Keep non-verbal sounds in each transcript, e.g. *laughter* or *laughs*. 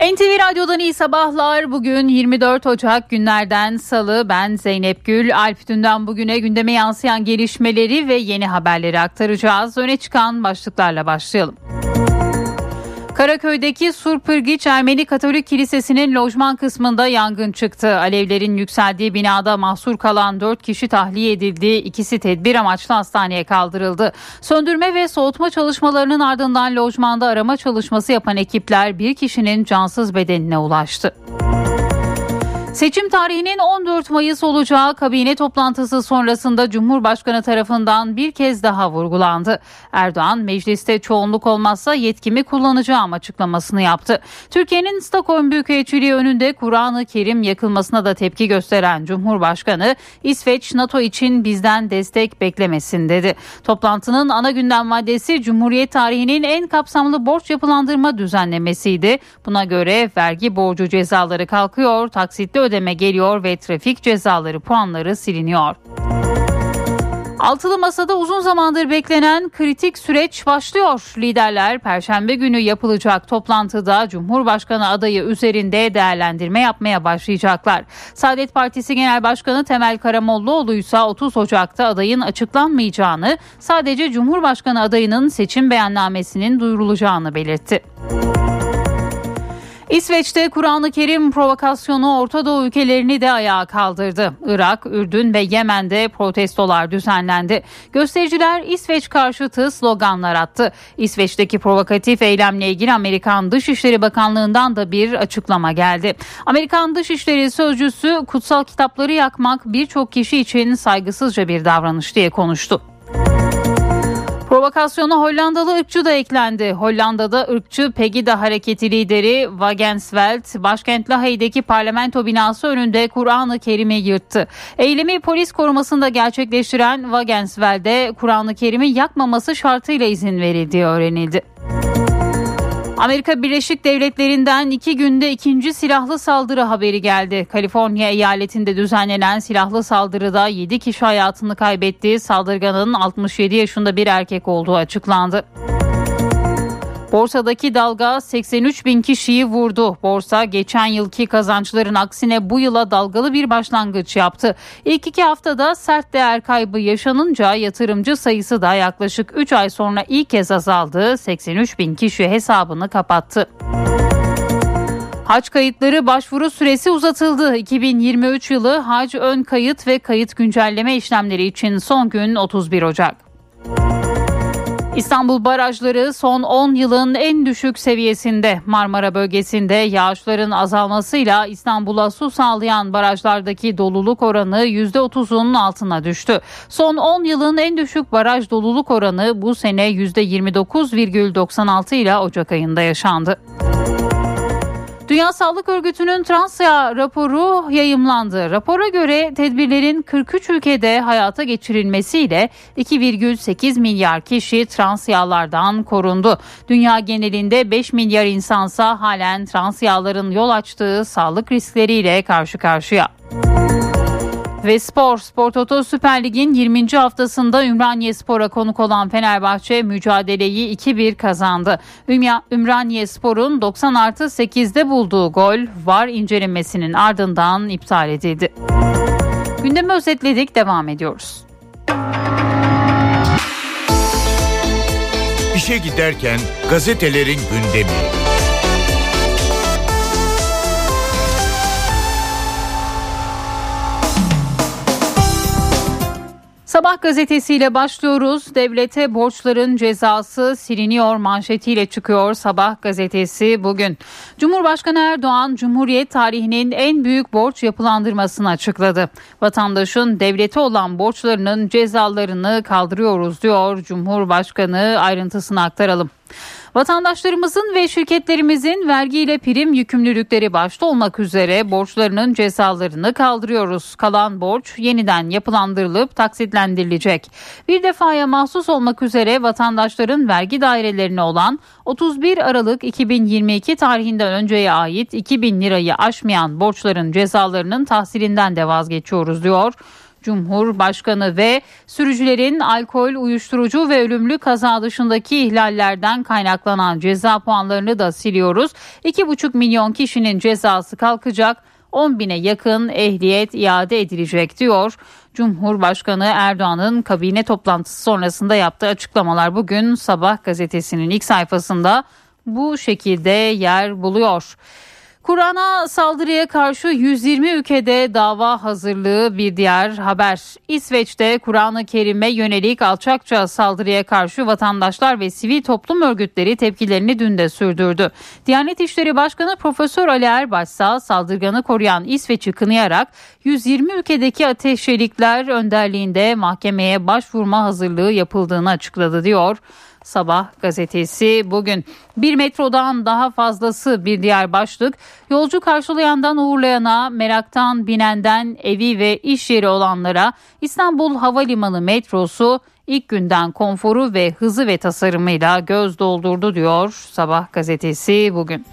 NTV Radyo'dan iyi sabahlar. Bugün 24 Ocak günlerden salı. Ben Zeynep Gül. Alp Dünden bugüne gündeme yansıyan gelişmeleri ve yeni haberleri aktaracağız. Öne çıkan başlıklarla başlayalım. Karaköy'deki Surpırgiç Ermeni Katolik Kilisesi'nin lojman kısmında yangın çıktı. Alevlerin yükseldiği binada mahsur kalan 4 kişi tahliye edildi. İkisi tedbir amaçlı hastaneye kaldırıldı. Söndürme ve soğutma çalışmalarının ardından lojmanda arama çalışması yapan ekipler bir kişinin cansız bedenine ulaştı. Seçim tarihinin 14 Mayıs olacağı kabine toplantısı sonrasında Cumhurbaşkanı tarafından bir kez daha vurgulandı. Erdoğan mecliste çoğunluk olmazsa yetkimi kullanacağım açıklamasını yaptı. Türkiye'nin Stockholm Büyükelçiliği önünde Kur'an-ı Kerim yakılmasına da tepki gösteren Cumhurbaşkanı İsveç NATO için bizden destek beklemesin dedi. Toplantının ana gündem maddesi Cumhuriyet tarihinin en kapsamlı borç yapılandırma düzenlemesiydi. Buna göre vergi borcu cezaları kalkıyor, taksitli ödeme geliyor ve trafik cezaları puanları siliniyor. Altılı Masa'da uzun zamandır beklenen kritik süreç başlıyor. Liderler Perşembe günü yapılacak toplantıda Cumhurbaşkanı adayı üzerinde değerlendirme yapmaya başlayacaklar. Saadet Partisi Genel Başkanı Temel Karamollaoğlu ise 30 Ocak'ta adayın açıklanmayacağını, sadece Cumhurbaşkanı adayının seçim beyannamesinin duyurulacağını belirtti. İsveç'te Kur'an-ı Kerim provokasyonu Orta Doğu ülkelerini de ayağa kaldırdı. Irak, Ürdün ve Yemen'de protestolar düzenlendi. Göstericiler İsveç karşıtı sloganlar attı. İsveç'teki provokatif eylemle ilgili Amerikan Dışişleri Bakanlığı'ndan da bir açıklama geldi. Amerikan Dışişleri Sözcüsü kutsal kitapları yakmak birçok kişi için saygısızca bir davranış diye konuştu. Provokasyona Hollandalı ırkçı da eklendi. Hollanda'da ırkçı Pegida hareketi lideri Wagensveld başkent Lahey'deki parlamento binası önünde Kur'an-ı Kerim'i yırttı. Eylemi polis korumasında gerçekleştiren Wagensveld'e Kur'an-ı Kerim'i yakmaması şartıyla izin verildiği öğrenildi. Amerika Birleşik Devletleri'nden iki günde ikinci silahlı saldırı haberi geldi. Kaliforniya eyaletinde düzenlenen silahlı saldırıda 7 kişi hayatını kaybetti. Saldırganın 67 yaşında bir erkek olduğu açıklandı. Borsadaki dalga 83 bin kişiyi vurdu. Borsa geçen yılki kazançların aksine bu yıla dalgalı bir başlangıç yaptı. İlk iki haftada sert değer kaybı yaşanınca yatırımcı sayısı da yaklaşık 3 ay sonra ilk kez azaldı. 83 bin kişi hesabını kapattı. Hac kayıtları başvuru süresi uzatıldı. 2023 yılı hac ön kayıt ve kayıt güncelleme işlemleri için son gün 31 Ocak. İstanbul barajları son 10 yılın en düşük seviyesinde. Marmara bölgesinde yağışların azalmasıyla İstanbul'a su sağlayan barajlardaki doluluk oranı %30'un altına düştü. Son 10 yılın en düşük baraj doluluk oranı bu sene %29,96 ile Ocak ayında yaşandı. Dünya Sağlık Örgütü'nün Transya raporu yayımlandı. Rapora göre tedbirlerin 43 ülkede hayata geçirilmesiyle 2,8 milyar kişi trans yağlardan korundu. Dünya genelinde 5 milyar insansa halen trans yağların yol açtığı sağlık riskleriyle karşı karşıya. Ve spor, Spor Toto Süper Lig'in 20. haftasında Ümraniye Spor'a konuk olan Fenerbahçe mücadeleyi 2-1 kazandı. Ümraniye Spor'un 90 artı 8'de bulduğu gol VAR incelemesinin ardından iptal edildi. Gündemi özetledik, devam ediyoruz. İşe giderken gazetelerin gündemi. Sabah gazetesiyle başlıyoruz. Devlete borçların cezası siliniyor manşetiyle çıkıyor Sabah gazetesi bugün. Cumhurbaşkanı Erdoğan Cumhuriyet tarihinin en büyük borç yapılandırmasını açıkladı. Vatandaşın devlete olan borçlarının cezalarını kaldırıyoruz diyor Cumhurbaşkanı ayrıntısını aktaralım. Vatandaşlarımızın ve şirketlerimizin vergiyle prim yükümlülükleri başta olmak üzere borçlarının cezalarını kaldırıyoruz. Kalan borç yeniden yapılandırılıp taksitlendirilecek. Bir defaya mahsus olmak üzere vatandaşların vergi dairelerine olan 31 Aralık 2022 tarihinden önceye ait 2000 lirayı aşmayan borçların cezalarının tahsilinden de vazgeçiyoruz diyor. Cumhurbaşkanı ve sürücülerin alkol, uyuşturucu ve ölümlü kaza dışındaki ihlallerden kaynaklanan ceza puanlarını da siliyoruz. 2,5 milyon kişinin cezası kalkacak. 10 bine yakın ehliyet iade edilecek diyor. Cumhurbaşkanı Erdoğan'ın kabine toplantısı sonrasında yaptığı açıklamalar bugün Sabah gazetesinin ilk sayfasında bu şekilde yer buluyor. Kur'an'a saldırıya karşı 120 ülkede dava hazırlığı bir diğer haber. İsveç'te Kur'an-ı Kerim'e yönelik alçakça saldırıya karşı vatandaşlar ve sivil toplum örgütleri tepkilerini dün de sürdürdü. Diyanet İşleri Başkanı Profesör Ali Erbaş ise saldırganı koruyan İsveç'i kınayarak 120 ülkedeki ateşçilikler önderliğinde mahkemeye başvurma hazırlığı yapıldığını açıkladı diyor. Sabah gazetesi bugün bir metrodan daha fazlası bir diğer başlık yolcu karşılayandan uğurlayana meraktan binenden evi ve iş yeri olanlara İstanbul Havalimanı metrosu ilk günden konforu ve hızı ve tasarımıyla göz doldurdu diyor Sabah gazetesi bugün.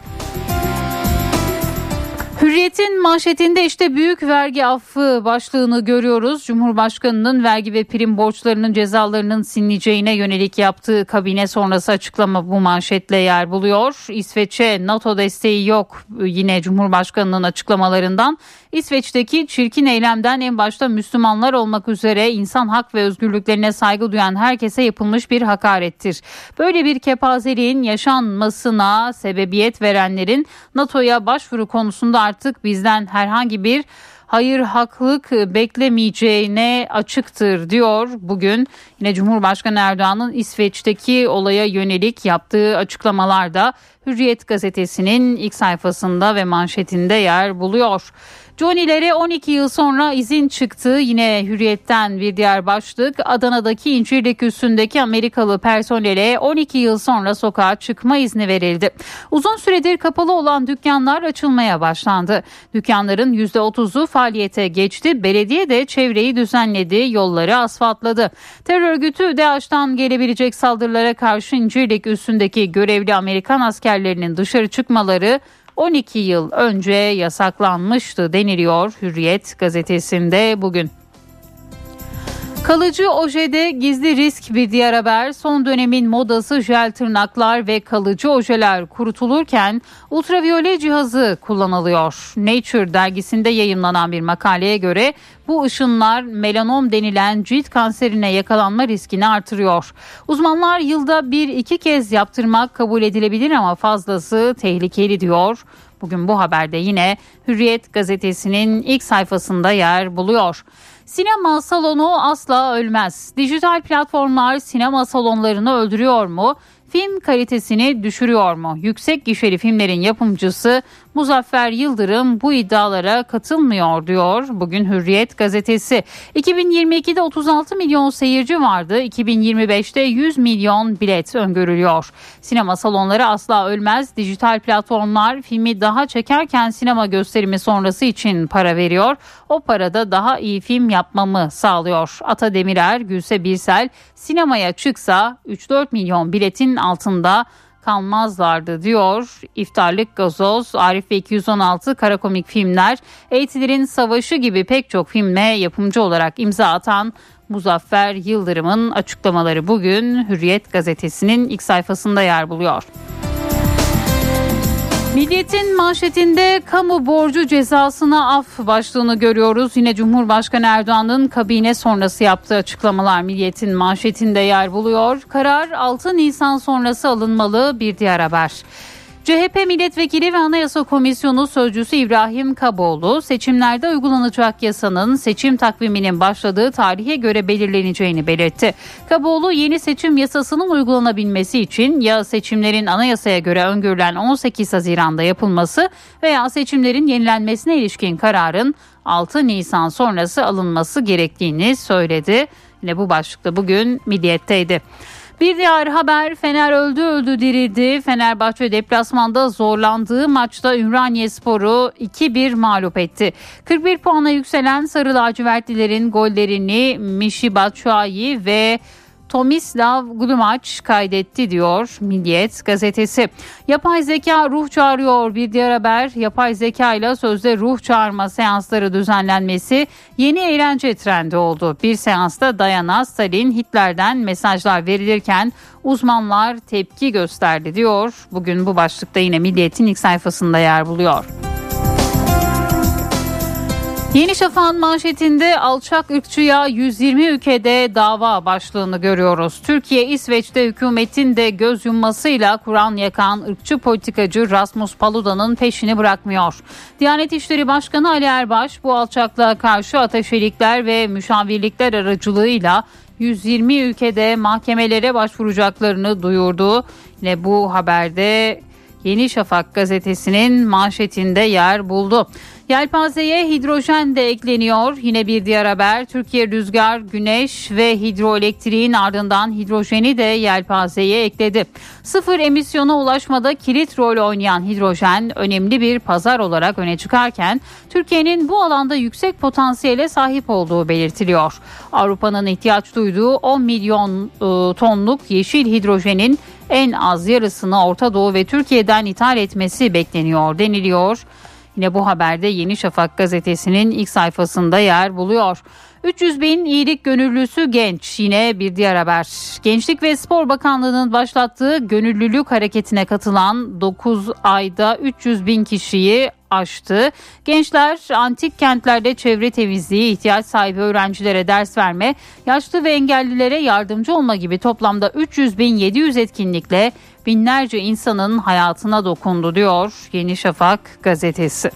Hürriyet'in manşetinde işte büyük vergi affı başlığını görüyoruz. Cumhurbaşkanının vergi ve prim borçlarının cezalarının silineceğine yönelik yaptığı kabine sonrası açıklama bu manşetle yer buluyor. İsveç'e NATO desteği yok yine Cumhurbaşkanının açıklamalarından. İsveç'teki çirkin eylemden en başta Müslümanlar olmak üzere insan hak ve özgürlüklerine saygı duyan herkese yapılmış bir hakarettir. Böyle bir kepazeliğin yaşanmasına sebebiyet verenlerin NATO'ya başvuru konusunda artık bizden herhangi bir hayır haklık beklemeyeceğine açıktır diyor bugün. Yine Cumhurbaşkanı Erdoğan'ın İsveç'teki olaya yönelik yaptığı açıklamalarda Hürriyet gazetesinin ilk sayfasında ve manşetinde yer buluyor. Johnny'lere 12 yıl sonra izin çıktı. Yine hürriyetten bir diğer başlık. Adana'daki İncirlik üstündeki Amerikalı personele 12 yıl sonra sokağa çıkma izni verildi. Uzun süredir kapalı olan dükkanlar açılmaya başlandı. Dükkanların %30'u faaliyete geçti. Belediye de çevreyi düzenledi, yolları asfaltladı. Terör örgütü DAEŞ'tan gelebilecek saldırılara karşı İncirlik üstündeki görevli Amerikan askerlerinin dışarı çıkmaları 12 yıl önce yasaklanmıştı deniliyor Hürriyet gazetesinde bugün. Kalıcı ojede gizli risk bir diğer haber. Son dönemin modası jel tırnaklar ve kalıcı ojeler kurutulurken ultraviyole cihazı kullanılıyor. Nature dergisinde yayınlanan bir makaleye göre bu ışınlar melanom denilen cilt kanserine yakalanma riskini artırıyor. Uzmanlar yılda bir iki kez yaptırmak kabul edilebilir ama fazlası tehlikeli diyor. Bugün bu haberde yine Hürriyet gazetesinin ilk sayfasında yer buluyor. Sinema salonu asla ölmez. Dijital platformlar sinema salonlarını öldürüyor mu? Film kalitesini düşürüyor mu? Yüksek gişeli filmlerin yapımcısı Muzaffer Yıldırım bu iddialara katılmıyor diyor bugün Hürriyet gazetesi. 2022'de 36 milyon seyirci vardı. 2025'te 100 milyon bilet öngörülüyor. Sinema salonları asla ölmez. Dijital platformlar filmi daha çekerken sinema gösterimi sonrası için para veriyor. O parada daha iyi film yapmamı sağlıyor. Ata Demirer, Gülse Birsel sinemaya çıksa 3-4 milyon biletin altında kalmazlardı diyor. İftarlık Gazoz, Arif ve 216 karakomik filmler, Eğitilerin Savaşı gibi pek çok filme yapımcı olarak imza atan Muzaffer Yıldırım'ın açıklamaları bugün Hürriyet gazetesinin ilk sayfasında yer buluyor. Milliyetin manşetinde kamu borcu cezasına af başlığını görüyoruz. Yine Cumhurbaşkanı Erdoğan'ın kabine sonrası yaptığı açıklamalar Milliyet'in manşetinde yer buluyor. Karar 6 Nisan sonrası alınmalı bir diğer haber. CHP Milletvekili ve Anayasa Komisyonu Sözcüsü İbrahim Kaboğlu seçimlerde uygulanacak yasanın seçim takviminin başladığı tarihe göre belirleneceğini belirtti. Kaboğlu yeni seçim yasasının uygulanabilmesi için ya seçimlerin anayasaya göre öngörülen 18 Haziran'da yapılması veya seçimlerin yenilenmesine ilişkin kararın 6 Nisan sonrası alınması gerektiğini söyledi. Yine bu başlıkta bugün Milliyet'teydi. Bir diğer haber Fener öldü öldü dirildi. Fenerbahçe deplasmanda zorlandığı maçta Ümraniye Sporu 2-1 mağlup etti. 41 puana yükselen Sarı Lacivertlilerin gollerini Mişi Batshuayi ve Tomislav Glumac kaydetti diyor Milliyet gazetesi. Yapay zeka ruh çağırıyor bir diğer haber. Yapay zeka ile sözde ruh çağırma seansları düzenlenmesi yeni eğlence trendi oldu. Bir seansta Diana, Stalin, Hitler'den mesajlar verilirken uzmanlar tepki gösterdi diyor. Bugün bu başlıkta yine Milliyet'in ilk sayfasında yer buluyor. Yeni Şafak'ın manşetinde alçak ırkçıya 120 ülkede dava başlığını görüyoruz. Türkiye, İsveç'te hükümetin de göz yummasıyla Kur'an yakan ırkçı politikacı Rasmus Paluda'nın peşini bırakmıyor. Diyanet İşleri Başkanı Ali Erbaş bu alçaklığa karşı ateşelikler ve müşavirlikler aracılığıyla 120 ülkede mahkemelere başvuracaklarını duyurdu. Yine bu haberde Yeni Şafak gazetesinin manşetinde yer buldu. Yelpazeye hidrojen de ekleniyor. Yine bir diğer haber Türkiye rüzgar, güneş ve hidroelektriğin ardından hidrojeni de yelpazeye ekledi. Sıfır emisyona ulaşmada kilit rol oynayan hidrojen önemli bir pazar olarak öne çıkarken Türkiye'nin bu alanda yüksek potansiyele sahip olduğu belirtiliyor. Avrupa'nın ihtiyaç duyduğu 10 milyon e, tonluk yeşil hidrojenin en az yarısını Orta Doğu ve Türkiye'den ithal etmesi bekleniyor deniliyor. Yine bu haberde Yeni Şafak gazetesinin ilk sayfasında yer buluyor. 300 bin iyilik gönüllüsü genç yine bir diğer haber. Gençlik ve Spor Bakanlığı'nın başlattığı gönüllülük hareketine katılan 9 ayda 300 bin kişiyi aştı. Gençler antik kentlerde çevre temizliği, ihtiyaç sahibi öğrencilere ders verme, yaşlı ve engellilere yardımcı olma gibi toplamda 300 bin 700 etkinlikle binlerce insanın hayatına dokundu diyor Yeni Şafak gazetesi.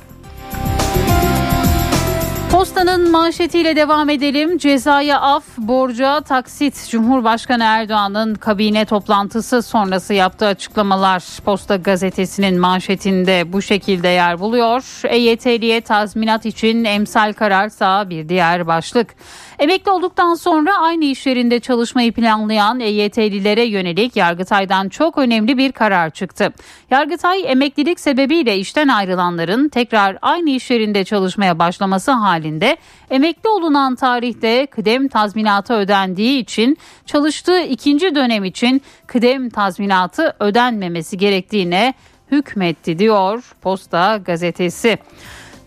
Postanın manşetiyle devam edelim. Cezaya af, borca taksit. Cumhurbaşkanı Erdoğan'ın kabine toplantısı sonrası yaptığı açıklamalar Posta gazetesinin manşetinde bu şekilde yer buluyor. EYT'liye tazminat için emsal kararsa bir diğer başlık. Emekli olduktan sonra aynı iş yerinde çalışmayı planlayan EYT'lilere yönelik Yargıtay'dan çok önemli bir karar çıktı. Yargıtay emeklilik sebebiyle işten ayrılanların tekrar aynı iş yerinde çalışmaya başlaması halinde emekli olunan tarihte kıdem tazminatı ödendiği için çalıştığı ikinci dönem için kıdem tazminatı ödenmemesi gerektiğine hükmetti diyor Posta gazetesi.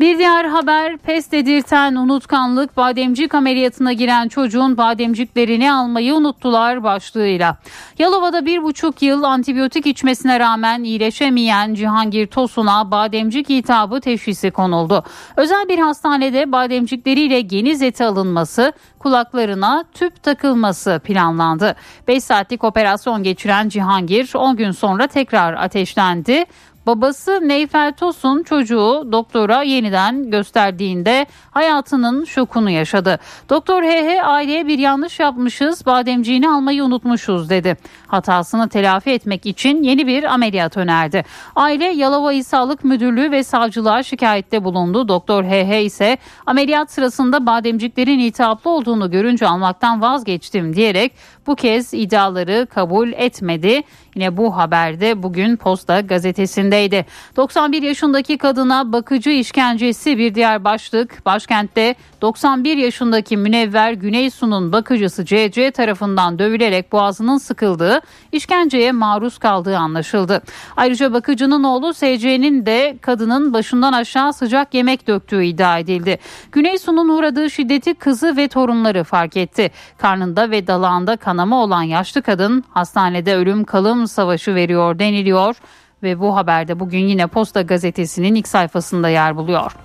Bir diğer haber pes dedirten unutkanlık bademcik ameliyatına giren çocuğun bademciklerini almayı unuttular başlığıyla. Yalova'da bir buçuk yıl antibiyotik içmesine rağmen iyileşemeyen Cihangir Tosun'a bademcik hitabı teşhisi konuldu. Özel bir hastanede bademcikleriyle geniz eti alınması, kulaklarına tüp takılması planlandı. 5 saatlik operasyon geçiren Cihangir 10 gün sonra tekrar ateşlendi. Babası Neyfel Tosun çocuğu doktora yeniden gösterdiğinde hayatının şokunu yaşadı. Doktor HH aileye bir yanlış yapmışız bademciğini almayı unutmuşuz dedi. Hatasını telafi etmek için yeni bir ameliyat önerdi. Aile Yalova İl Sağlık Müdürlüğü ve savcılığa şikayette bulundu. Doktor HH ise ameliyat sırasında bademciklerin iltihaplı olduğunu görünce almaktan vazgeçtim diyerek bu kez iddiaları kabul etmedi. Yine bu haberde bugün Posta gazetesindeydi. 91 yaşındaki kadına bakıcı işkencesi bir diğer başlık. Başkentte 91 yaşındaki Münevver Güneysu'nun bakıcısı CC tarafından dövülerek boğazının sıkıldığı, işkenceye maruz kaldığı anlaşıldı. Ayrıca bakıcının oğlu SC'nin de kadının başından aşağı sıcak yemek döktüğü iddia edildi. Güneysu'nun uğradığı şiddeti kızı ve torunları fark etti. Karnında ve dalağında kanama olan yaşlı kadın hastanede ölüm kalım savaşı veriyor deniliyor ve bu haberde bugün yine Posta gazetesinin ilk sayfasında yer buluyor.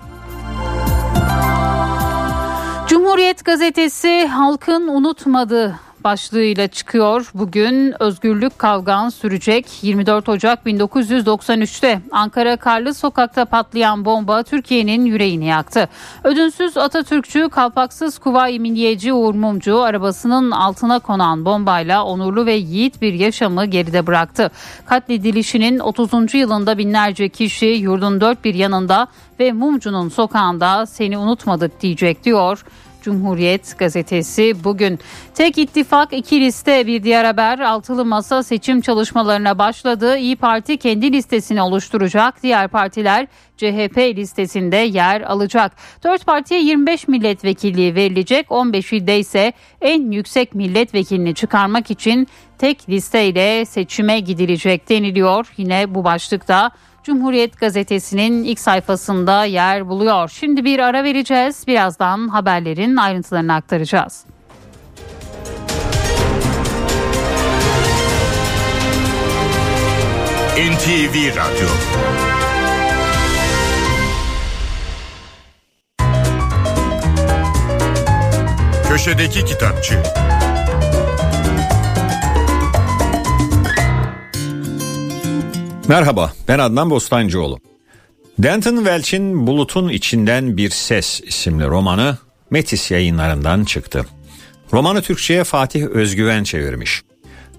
Cumhuriyet gazetesi halkın unutmadığı başlığıyla çıkıyor. Bugün özgürlük kavgan sürecek. 24 Ocak 1993'te Ankara Karlı Sokak'ta patlayan bomba Türkiye'nin yüreğini yaktı. Ödünsüz Atatürkçü, kalpaksız Kuvayi Milliyeci Uğur Mumcu arabasının altına konan bombayla onurlu ve yiğit bir yaşamı geride bıraktı. Katledilişinin 30. yılında binlerce kişi yurdun dört bir yanında ve Mumcu'nun sokağında seni unutmadık diyecek diyor Cumhuriyet gazetesi bugün. Tek ittifak iki liste bir diğer haber altılı masa seçim çalışmalarına başladı. İyi Parti kendi listesini oluşturacak. Diğer partiler CHP listesinde yer alacak. Dört partiye 25 milletvekilliği verilecek. 15 ilde ise en yüksek milletvekilini çıkarmak için tek listeyle seçime gidilecek deniliyor. Yine bu başlıkta Cumhuriyet gazetesinin ilk sayfasında yer buluyor. Şimdi bir ara vereceğiz. Birazdan haberlerin ayrıntılarını aktaracağız. NTV Radyo Köşedeki Kitapçı Merhaba, ben Adnan Bostancıoğlu. Denton Welch'in Bulutun İçinden Bir Ses isimli romanı Metis yayınlarından çıktı. Romanı Türkçe'ye Fatih Özgüven çevirmiş.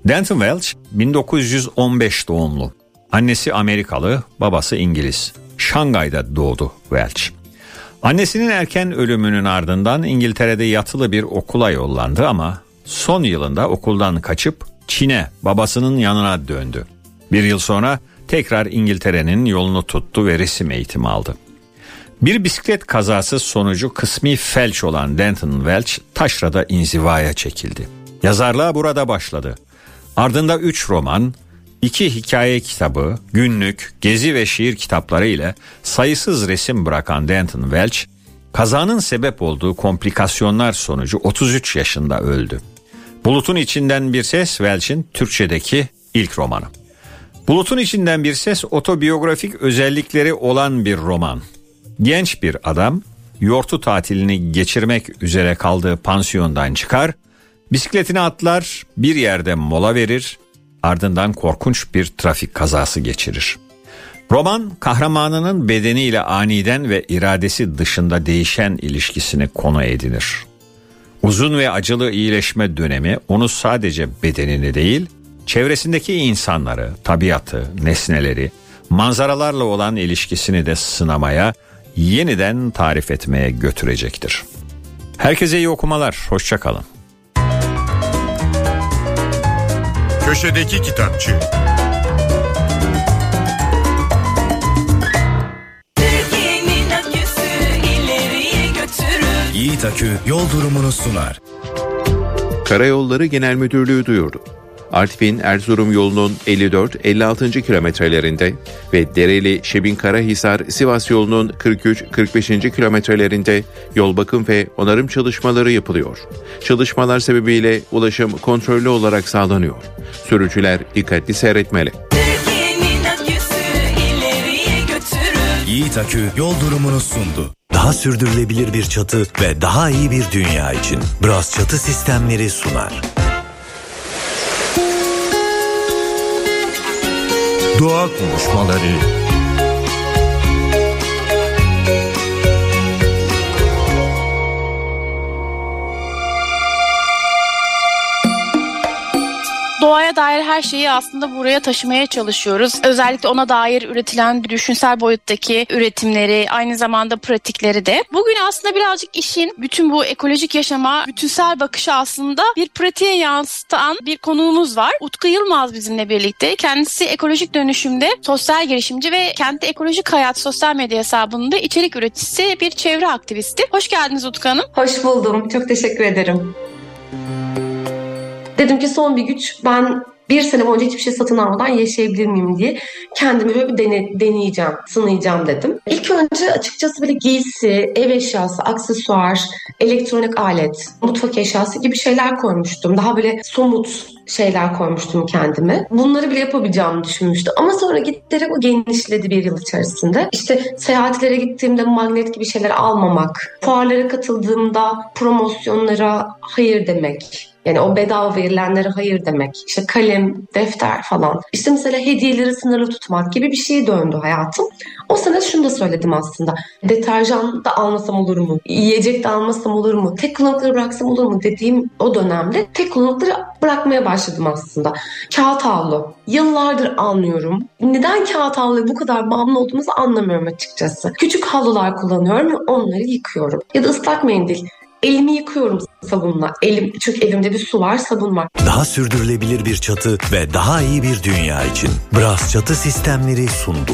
Denton Welch 1915 doğumlu. Annesi Amerikalı, babası İngiliz. Şangay'da doğdu Welch. Annesinin erken ölümünün ardından İngiltere'de yatılı bir okula yollandı ama son yılında okuldan kaçıp Çin'e babasının yanına döndü. Bir yıl sonra tekrar İngiltere'nin yolunu tuttu ve resim eğitimi aldı. Bir bisiklet kazası sonucu kısmi felç olan Denton Welch taşrada inzivaya çekildi. Yazarlığa burada başladı. Ardında 3 roman, iki hikaye kitabı, günlük, gezi ve şiir kitapları ile sayısız resim bırakan Denton Welch, kazanın sebep olduğu komplikasyonlar sonucu 33 yaşında öldü. Bulutun içinden bir ses Welch'in Türkçedeki ilk romanı. Bulutun içinden bir ses otobiyografik özellikleri olan bir roman. Genç bir adam yortu tatilini geçirmek üzere kaldığı pansiyondan çıkar, bisikletini atlar, bir yerde mola verir, ardından korkunç bir trafik kazası geçirir. Roman kahramanının bedeniyle aniden ve iradesi dışında değişen ilişkisini konu edinir. Uzun ve acılı iyileşme dönemi onu sadece bedenini değil, çevresindeki insanları, tabiatı, nesneleri, manzaralarla olan ilişkisini de sınamaya, yeniden tarif etmeye götürecektir. Herkese iyi okumalar, hoşçakalın. Köşedeki Kitapçı. Yiğit Akü yol durumunu sunar. Karayolları Genel Müdürlüğü duyurdu. Artvin Erzurum yolunun 54-56. kilometrelerinde ve Dereli Şebin Karahisar Sivas yolunun 43-45. kilometrelerinde yol bakım ve onarım çalışmaları yapılıyor. Çalışmalar sebebiyle ulaşım kontrollü olarak sağlanıyor. Sürücüler dikkatli seyretmeli. Yiğit Akü yol durumunu sundu. Daha sürdürülebilir bir çatı ve daha iyi bir dünya için Bras Çatı Sistemleri sunar. Doğa konuşmaları Doğaya dair her şeyi aslında buraya taşımaya çalışıyoruz. Özellikle ona dair üretilen düşünsel boyuttaki üretimleri, aynı zamanda pratikleri de. Bugün aslında birazcık işin bütün bu ekolojik yaşama bütünsel bakışı aslında bir pratiğe yansıtan bir konuğumuz var. Utku Yılmaz bizimle birlikte. Kendisi ekolojik dönüşümde sosyal girişimci ve kendi ekolojik hayat sosyal medya hesabında içerik üreticisi bir çevre aktivisti. Hoş geldiniz Utku Hanım. Hoş buldum. Çok teşekkür ederim. Dedim ki son bir güç ben bir sene boyunca hiçbir şey satın almadan yaşayabilir miyim diye kendimi böyle bir dene, deneyeceğim, sınayacağım dedim. İlk önce açıkçası böyle giysi, ev eşyası, aksesuar, elektronik alet, mutfak eşyası gibi şeyler koymuştum. Daha böyle somut şeyler koymuştum kendime. Bunları bile yapabileceğimi düşünmüştüm. Ama sonra giderek o genişledi bir yıl içerisinde. İşte seyahatlere gittiğimde magnet gibi şeyler almamak, fuarlara katıldığımda promosyonlara hayır demek, yani o bedava verilenlere hayır demek. İşte kalem, defter falan. İşte mesela hediyeleri sınırlı tutmak gibi bir şeye döndü hayatım. O sene şunu da söyledim aslında. Deterjan da almasam olur mu? Yiyecek de almasam olur mu? Tek kullanıkları bıraksam olur mu dediğim o dönemde tek kullanıkları bırakmaya başladım aslında. Kağıt havlu. Yıllardır almıyorum. Neden kağıt havluya bu kadar bağımlı olduğumuzu anlamıyorum açıkçası. Küçük havlular kullanıyorum ve onları yıkıyorum. Ya da ıslak mendil elimi yıkıyorum sabunla. Elim, çünkü evimde bir su var, sabun var. Daha sürdürülebilir bir çatı ve daha iyi bir dünya için Bras Çatı Sistemleri sundu.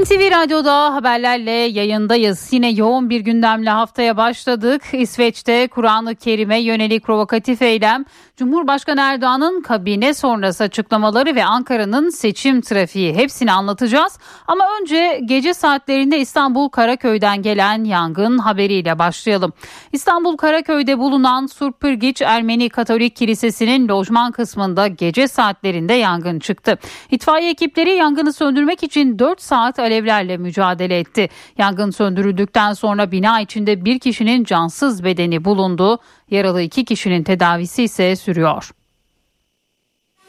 NTV Radyo'da haberlerle yayındayız. Yine yoğun bir gündemle haftaya başladık. İsveç'te Kur'an-ı Kerim'e yönelik provokatif eylem, Cumhurbaşkanı Erdoğan'ın kabine sonrası açıklamaları ve Ankara'nın seçim trafiği hepsini anlatacağız. Ama önce gece saatlerinde İstanbul Karaköy'den gelen yangın haberiyle başlayalım. İstanbul Karaköy'de bulunan Surpırgiç Ermeni Katolik Kilisesi'nin lojman kısmında gece saatlerinde yangın çıktı. İtfaiye ekipleri yangını söndürmek için 4 saat alevlerle mücadele etti. Yangın söndürüldükten sonra bina içinde bir kişinin cansız bedeni bulundu. Yaralı iki kişinin tedavisi ise sürüyor.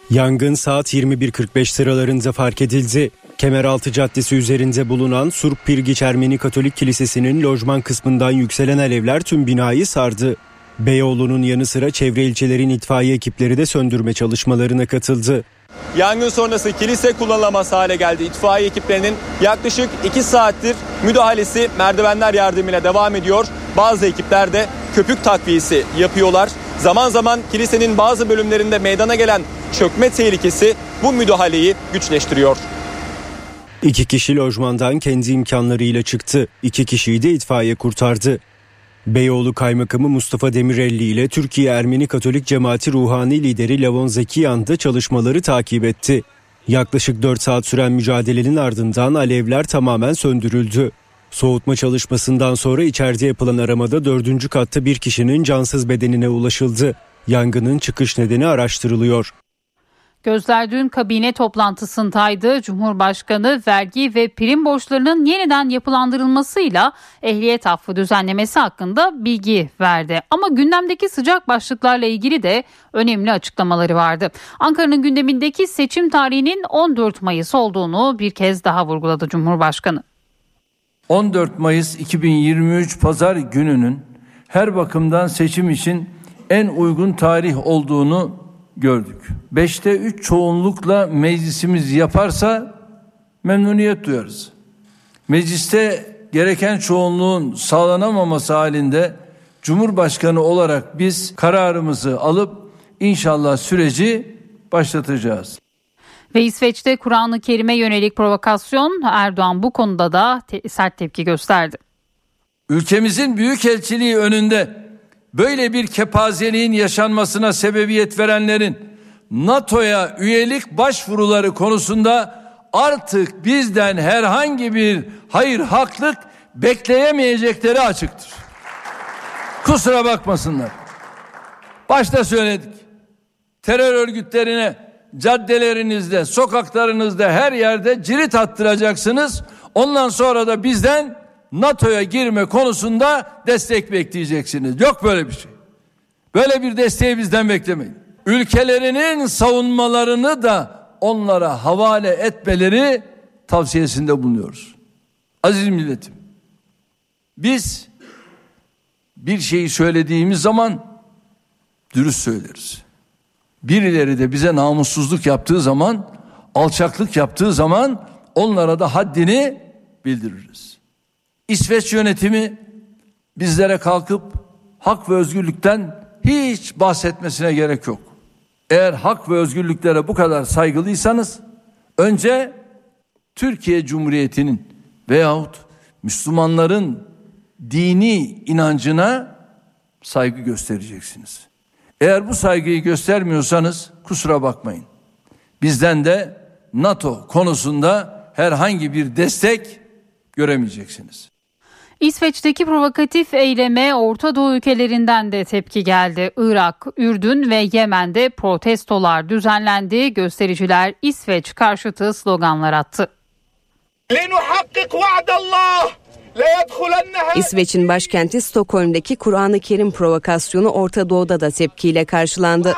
Yangın saat 21.45 sıralarında fark edildi. Kemeraltı Caddesi üzerinde bulunan Surp Pirgiç Ermeni Katolik Kilisesi'nin lojman kısmından yükselen alevler tüm binayı sardı. Beyoğlu'nun yanı sıra çevre ilçelerin itfaiye ekipleri de söndürme çalışmalarına katıldı. Yangın sonrası kilise kullanılamaz hale geldi. İtfaiye ekiplerinin yaklaşık 2 saattir müdahalesi merdivenler yardımıyla devam ediyor. Bazı ekipler de köpük takviyesi yapıyorlar. Zaman zaman kilisenin bazı bölümlerinde meydana gelen çökme tehlikesi bu müdahaleyi güçleştiriyor. İki kişi lojmandan kendi imkanlarıyla çıktı. İki kişiyi de itfaiye kurtardı. Beyoğlu Kaymakamı Mustafa Demirelli ile Türkiye Ermeni Katolik Cemaati Ruhani lideri Lavon Zekiyan da çalışmaları takip etti. Yaklaşık 4 saat süren mücadelenin ardından alevler tamamen söndürüldü. Soğutma çalışmasından sonra içeride yapılan aramada dördüncü katta bir kişinin cansız bedenine ulaşıldı. Yangının çıkış nedeni araştırılıyor. Gözler dün kabine toplantısındaydı. Cumhurbaşkanı vergi ve prim borçlarının yeniden yapılandırılmasıyla ehliyet affı düzenlemesi hakkında bilgi verdi. Ama gündemdeki sıcak başlıklarla ilgili de önemli açıklamaları vardı. Ankara'nın gündemindeki seçim tarihinin 14 Mayıs olduğunu bir kez daha vurguladı Cumhurbaşkanı. 14 Mayıs 2023 Pazar gününün her bakımdan seçim için en uygun tarih olduğunu gördük. Beşte üç çoğunlukla meclisimiz yaparsa memnuniyet duyarız. Mecliste gereken çoğunluğun sağlanamaması halinde Cumhurbaşkanı olarak biz kararımızı alıp inşallah süreci başlatacağız. Ve İsveç'te Kur'an-ı Kerim'e yönelik provokasyon Erdoğan bu konuda da te- sert tepki gösterdi. Ülkemizin büyükelçiliği önünde böyle bir kepazeliğin yaşanmasına sebebiyet verenlerin NATO'ya üyelik başvuruları konusunda artık bizden herhangi bir hayır haklık bekleyemeyecekleri açıktır. Kusura bakmasınlar. Başta söyledik. Terör örgütlerine caddelerinizde, sokaklarınızda her yerde cirit attıracaksınız. Ondan sonra da bizden NATO'ya girme konusunda destek bekleyeceksiniz. Yok böyle bir şey. Böyle bir desteği bizden beklemeyin. Ülkelerinin savunmalarını da onlara havale etmeleri tavsiyesinde bulunuyoruz. Aziz milletim. Biz bir şeyi söylediğimiz zaman dürüst söyleriz. Birileri de bize namussuzluk yaptığı zaman, alçaklık yaptığı zaman onlara da haddini bildiririz. İsveç yönetimi bizlere kalkıp hak ve özgürlükten hiç bahsetmesine gerek yok. Eğer hak ve özgürlüklere bu kadar saygılıysanız önce Türkiye Cumhuriyeti'nin veyahut Müslümanların dini inancına saygı göstereceksiniz. Eğer bu saygıyı göstermiyorsanız kusura bakmayın. Bizden de NATO konusunda herhangi bir destek göremeyeceksiniz. İsveç'teki provokatif eyleme Orta Doğu ülkelerinden de tepki geldi. Irak, Ürdün ve Yemen'de protestolar düzenlendi. Göstericiler İsveç karşıtı sloganlar attı. İsveç'in başkenti Stockholm'daki Kur'an-ı Kerim provokasyonu Orta Doğu'da da tepkiyle karşılandı.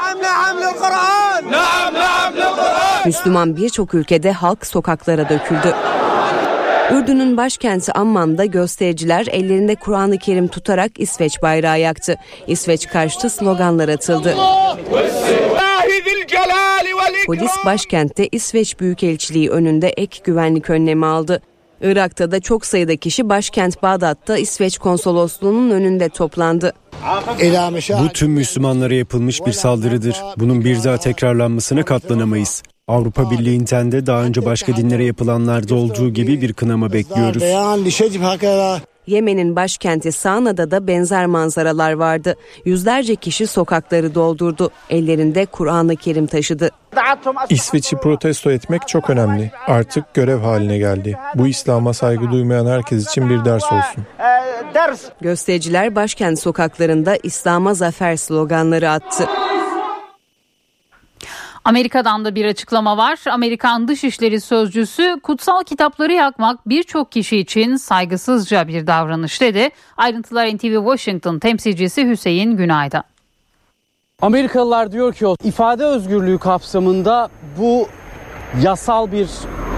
Müslüman birçok ülkede halk sokaklara döküldü. Ürdün'ün başkenti Amman'da göstericiler ellerinde Kur'an-ı Kerim tutarak İsveç bayrağı yaktı. İsveç karşıtı sloganlar atıldı. Polis başkentte İsveç Büyükelçiliği önünde ek güvenlik önlemi aldı. Irak'ta da çok sayıda kişi başkent Bağdat'ta İsveç konsolosluğunun önünde toplandı. Bu tüm Müslümanlara yapılmış bir saldırıdır. Bunun bir daha tekrarlanmasına katlanamayız. Avrupa Birliği'nden de daha önce başka dinlere yapılanlarda olduğu gibi bir kınama bekliyoruz. Yemen'in başkenti Sana'da da benzer manzaralar vardı. Yüzlerce kişi sokakları doldurdu. Ellerinde Kur'an-ı Kerim taşıdı. İsveç'i protesto etmek çok önemli. Artık görev haline geldi. Bu İslam'a saygı duymayan herkes için bir ders olsun. Göstericiler başkent sokaklarında İslam'a zafer sloganları attı. Amerika'dan da bir açıklama var. Amerikan Dışişleri Sözcüsü kutsal kitapları yakmak birçok kişi için saygısızca bir davranış dedi. Ayrıntılar NTV Washington temsilcisi Hüseyin Günay'da. Amerikalılar diyor ki ifade özgürlüğü kapsamında bu yasal bir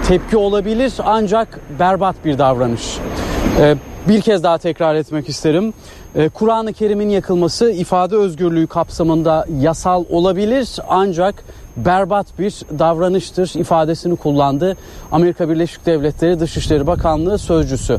tepki olabilir ancak berbat bir davranış. Ee, bir kez daha tekrar etmek isterim. Ee, Kur'an-ı Kerim'in yakılması ifade özgürlüğü kapsamında yasal olabilir ancak berbat bir davranıştır ifadesini kullandı Amerika Birleşik Devletleri Dışişleri Bakanlığı sözcüsü.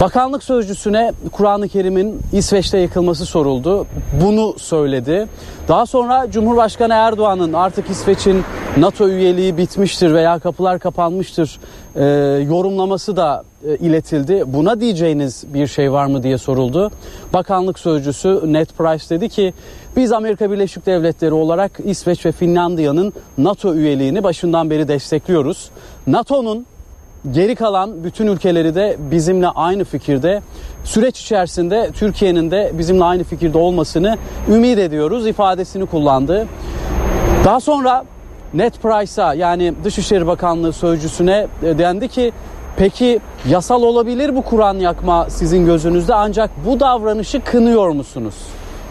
Bakanlık sözcüsüne Kur'an-ı Kerim'in İsveç'te yakılması soruldu. Bunu söyledi. Daha sonra Cumhurbaşkanı Erdoğan'ın artık İsveç'in NATO üyeliği bitmiştir veya kapılar kapanmıştır e, yorumlaması da e, iletildi. Buna diyeceğiniz bir şey var mı diye soruldu. Bakanlık sözcüsü Ned Price dedi ki biz Amerika Birleşik Devletleri olarak İsveç ve Finlandiya'nın NATO üyeliğini başından beri destekliyoruz. NATO'nun geri kalan bütün ülkeleri de bizimle aynı fikirde. Süreç içerisinde Türkiye'nin de bizimle aynı fikirde olmasını ümit ediyoruz ifadesini kullandı. Daha sonra Ned Price'a yani Dışişleri Bakanlığı sözcüsüne e, dendi ki peki yasal olabilir bu Kur'an yakma sizin gözünüzde ancak bu davranışı kınıyor musunuz?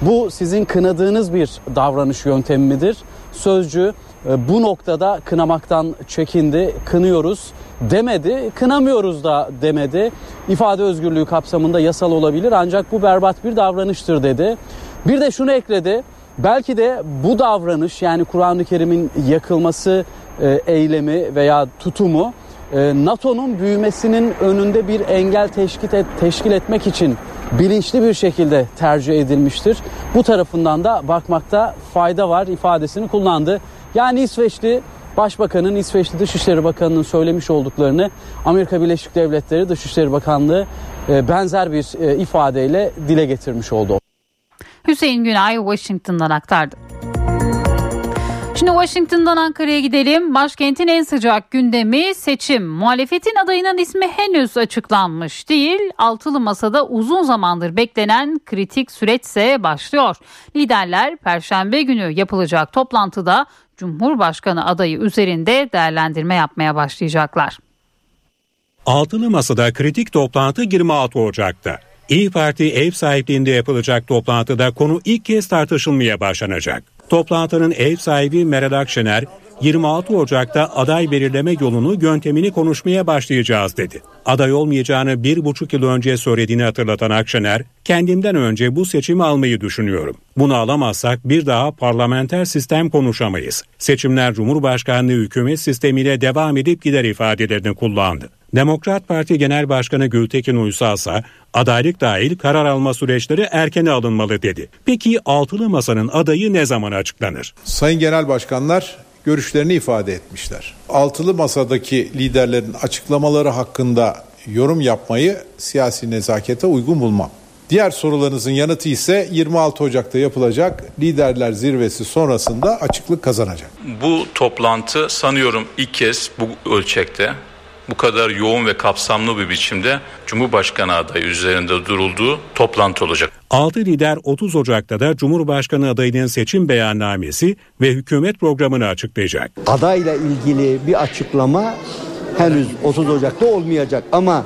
Bu sizin kınadığınız bir davranış yöntemi midir? Sözcü e, bu noktada kınamaktan çekindi, kınıyoruz demedi, kınamıyoruz da demedi. İfade özgürlüğü kapsamında yasal olabilir ancak bu berbat bir davranıştır dedi. Bir de şunu ekledi. Belki de bu davranış yani Kur'an-ı Kerim'in yakılması e, eylemi veya tutumu e, NATO'nun büyümesinin önünde bir engel teşkil, et, teşkil etmek için bilinçli bir şekilde tercih edilmiştir. Bu tarafından da bakmakta fayda var ifadesini kullandı. Yani İsveçli Başbakanın İsveçli Dışişleri Bakanı'nın söylemiş olduklarını Amerika Birleşik Devletleri Dışişleri Bakanlığı e, benzer bir e, ifadeyle dile getirmiş oldu. Hüseyin Günay Washington'dan aktardı. Şimdi Washington'dan Ankara'ya gidelim. Başkentin en sıcak gündemi seçim. Muhalefetin adayının ismi henüz açıklanmış değil. Altılı masada uzun zamandır beklenen kritik süreçse başlıyor. Liderler Perşembe günü yapılacak toplantıda Cumhurbaşkanı adayı üzerinde değerlendirme yapmaya başlayacaklar. Altılı Masa'da kritik toplantı 26 Ocak'ta. İyi Parti ev sahipliğinde yapılacak toplantıda konu ilk kez tartışılmaya başlanacak. Toplantının ev sahibi Meral Akşener 26 Ocak'ta aday belirleme yolunu yöntemini konuşmaya başlayacağız dedi. Aday olmayacağını bir buçuk yıl önce söylediğini hatırlatan Akşener, kendimden önce bu seçimi almayı düşünüyorum. Bunu alamazsak bir daha parlamenter sistem konuşamayız. Seçimler Cumhurbaşkanlığı hükümet sistemiyle devam edip gider ifadelerini kullandı. Demokrat Parti Genel Başkanı Gültekin Uysal ise adaylık dahil karar alma süreçleri erkene alınmalı dedi. Peki altılı masanın adayı ne zaman açıklanır? Sayın Genel Başkanlar görüşlerini ifade etmişler. Altılı masadaki liderlerin açıklamaları hakkında yorum yapmayı siyasi nezakete uygun bulmam. Diğer sorularınızın yanıtı ise 26 Ocak'ta yapılacak liderler zirvesi sonrasında açıklık kazanacak. Bu toplantı sanıyorum ilk kez bu ölçekte bu kadar yoğun ve kapsamlı bir biçimde Cumhurbaşkanı adayı üzerinde durulduğu toplantı olacak. 6 lider 30 Ocak'ta da Cumhurbaşkanı adayının seçim beyannamesi ve hükümet programını açıklayacak. Adayla ilgili bir açıklama henüz 30 Ocak'ta olmayacak ama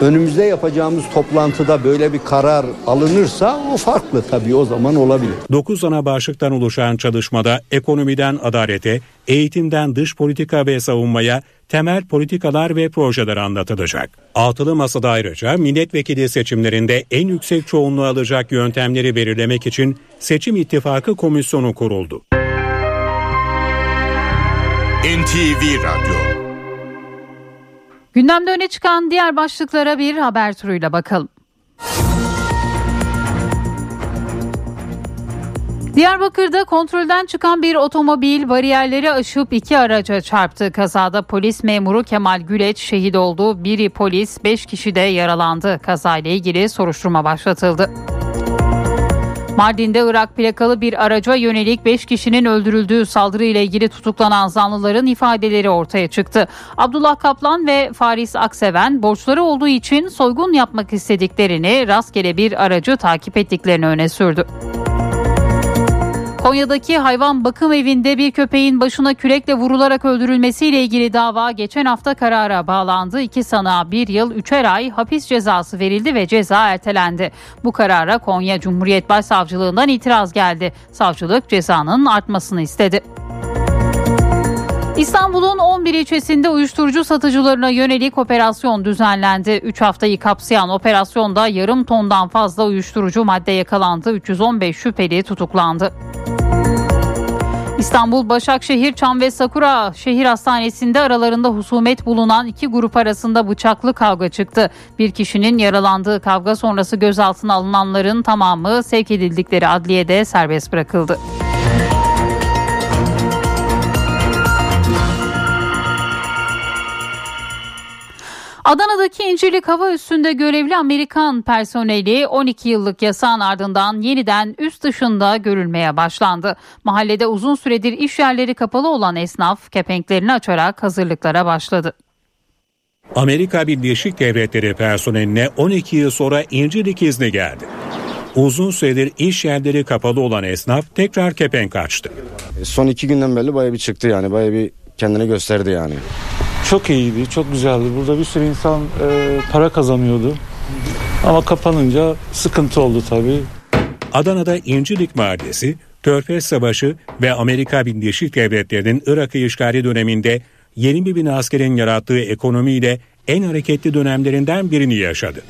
önümüzde yapacağımız toplantıda böyle bir karar alınırsa o farklı tabii o zaman olabilir. 9 ana başlıktan oluşan çalışmada ekonomiden adalete, eğitimden dış politika ve savunmaya temel politikalar ve projeler anlatılacak. Altılı masada ayrıca milletvekili seçimlerinde en yüksek çoğunluğu alacak yöntemleri belirlemek için seçim ittifakı komisyonu kuruldu. NTV Radyo Gündemde öne çıkan diğer başlıklara bir haber turuyla bakalım. Diyarbakır'da kontrolden çıkan bir otomobil bariyerleri aşıp iki araca çarptı. Kazada polis memuru Kemal Güleç şehit oldu. Biri polis, beş kişi de yaralandı. Kazayla ilgili soruşturma başlatıldı. Mardin'de Irak plakalı bir araca yönelik 5 kişinin öldürüldüğü saldırı ile ilgili tutuklanan zanlıların ifadeleri ortaya çıktı. Abdullah Kaplan ve Faris Akseven borçları olduğu için soygun yapmak istediklerini rastgele bir aracı takip ettiklerini öne sürdü. Konya'daki hayvan bakım evinde bir köpeğin başına kürekle vurularak öldürülmesiyle ilgili dava geçen hafta karara bağlandı. İki sanığa bir yıl üçer ay hapis cezası verildi ve ceza ertelendi. Bu karara Konya Cumhuriyet Başsavcılığından itiraz geldi. Savcılık cezanın artmasını istedi. İstanbul'un 11 ilçesinde uyuşturucu satıcılarına yönelik operasyon düzenlendi. 3 haftayı kapsayan operasyonda yarım tondan fazla uyuşturucu madde yakalandı. 315 şüpheli tutuklandı. İstanbul Başakşehir Çam ve Sakura Şehir Hastanesi'nde aralarında husumet bulunan iki grup arasında bıçaklı kavga çıktı. Bir kişinin yaralandığı kavga sonrası gözaltına alınanların tamamı sevk edildikleri adliyede serbest bırakıldı. Adana'daki İncirlik Hava Üssü'nde görevli Amerikan personeli 12 yıllık yasağın ardından yeniden üst dışında görülmeye başlandı. Mahallede uzun süredir iş yerleri kapalı olan esnaf kepenklerini açarak hazırlıklara başladı. Amerika Birleşik Devletleri personeline 12 yıl sonra İncirlik izni geldi. Uzun süredir iş yerleri kapalı olan esnaf tekrar kepenk açtı. Son iki günden beri baya bir çıktı yani baya bir kendini gösterdi yani. Çok iyiydi, çok güzeldi. Burada bir sürü insan e, para kazanıyordu. Ama kapanınca sıkıntı oldu tabii. Adana'da İncilik Mahallesi, Körfez Savaşı ve Amerika Birleşik Devletleri'nin Irak'ı işgali döneminde 20 bin askerin yarattığı ekonomiyle en hareketli dönemlerinden birini yaşadı.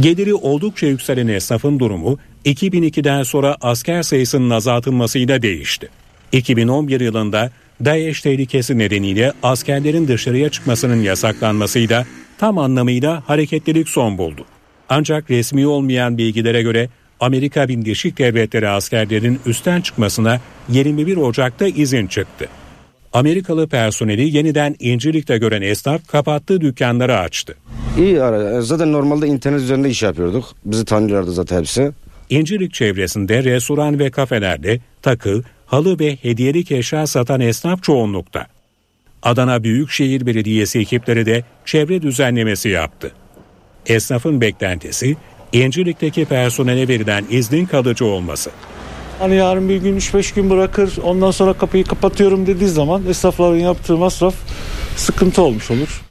Geliri oldukça yükselen esnafın durumu 2002'den sonra asker sayısının azaltılmasıyla değişti. 2011 yılında DAEŞ tehlikesi nedeniyle askerlerin dışarıya çıkmasının yasaklanmasıyla tam anlamıyla hareketlilik son buldu. Ancak resmi olmayan bilgilere göre Amerika Birleşik Devletleri askerlerin üstten çıkmasına 21 Ocak'ta izin çıktı. Amerikalı personeli yeniden İncirlik'te gören esnaf kapattığı dükkanları açtı. İyi ara. Zaten normalde internet üzerinde iş yapıyorduk. Bizi tanıyorlardı zaten hepsi. İncirlik çevresinde restoran ve kafelerde takı, halı ve hediyelik eşya satan esnaf çoğunlukta. Adana Büyükşehir Belediyesi ekipleri de çevre düzenlemesi yaptı. Esnafın beklentisi İncirlik'teki personele verilen iznin kalıcı olması. Hani yarın bir gün 3-5 gün bırakır ondan sonra kapıyı kapatıyorum dediği zaman esnafların yaptığı masraf sıkıntı olmuş olur.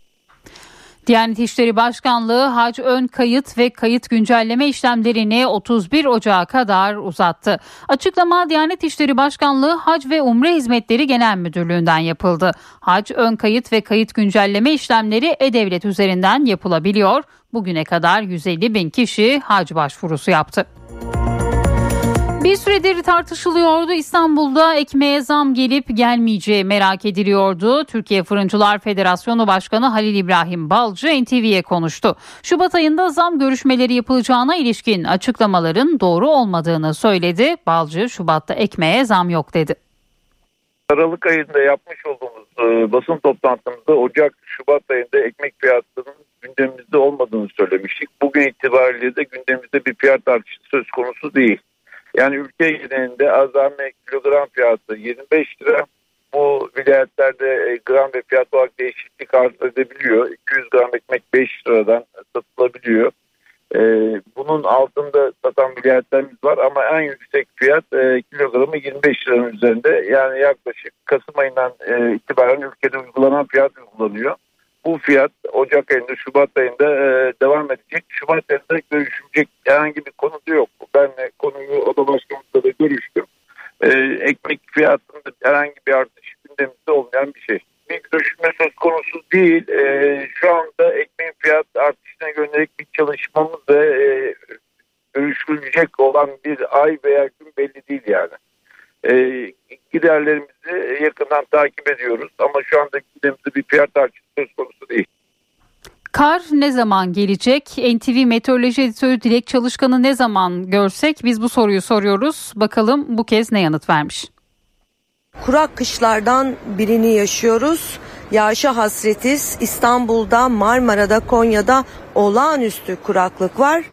Diyanet İşleri Başkanlığı hac ön kayıt ve kayıt güncelleme işlemlerini 31 Ocağı kadar uzattı. Açıklama Diyanet İşleri Başkanlığı Hac ve Umre Hizmetleri Genel Müdürlüğü'nden yapıldı. Hac ön kayıt ve kayıt güncelleme işlemleri E-Devlet üzerinden yapılabiliyor. Bugüne kadar 150 bin kişi hac başvurusu yaptı. Bir süredir tartışılıyordu. İstanbul'da ekmeğe zam gelip gelmeyeceği merak ediliyordu. Türkiye Fırıncılar Federasyonu Başkanı Halil İbrahim Balcı NTV'ye konuştu. Şubat ayında zam görüşmeleri yapılacağına ilişkin açıklamaların doğru olmadığını söyledi. Balcı Şubat'ta ekmeğe zam yok dedi. Aralık ayında yapmış olduğumuz e, basın toplantımızda Ocak, Şubat ayında ekmek fiyatlarının gündemimizde olmadığını söylemiştik. Bugün itibariyle de gündemimizde bir fiyat artışı söz konusu değil. Yani ülke genelinde azami kilogram fiyatı 25 lira. Bu vilayetlerde e, gram ve fiyat olarak değişiklik arz edebiliyor. 200 gram ekmek 5 liradan satılabiliyor. Ee, bunun altında satan vilayetlerimiz var ama en yüksek fiyat e, kilogramı 25 liranın üzerinde. Yani yaklaşık Kasım ayından e, itibaren ülkede uygulanan fiyat uygulanıyor. Bu fiyat Ocak ayında, Şubat ayında e, devam edecek. Şubat ayında görüşülecek herhangi bir konu da yok. Ben de konuyu oda başkanımızla da görüştüm. E, ekmek fiyatında herhangi bir artış gündemimizde olmayan bir şey. Bir görüşme söz konusu değil. E, şu anda ekmeğin fiyat artışına yönelik bir çalışmamız ve e, görüşülecek olan bir ay veya gün belli değil yani. E, giderlerimizi yakından takip ediyoruz ama şu anda gündemimizde bir fiyat artışı söz konusu değil. Kar ne zaman gelecek? NTV Meteoroloji Editörü Dilek Çalışkan'ı ne zaman görsek? Biz bu soruyu soruyoruz. Bakalım bu kez ne yanıt vermiş? Kurak kışlardan birini yaşıyoruz. Yağışa hasretiz. İstanbul'da, Marmara'da, Konya'da olağanüstü kuraklık var.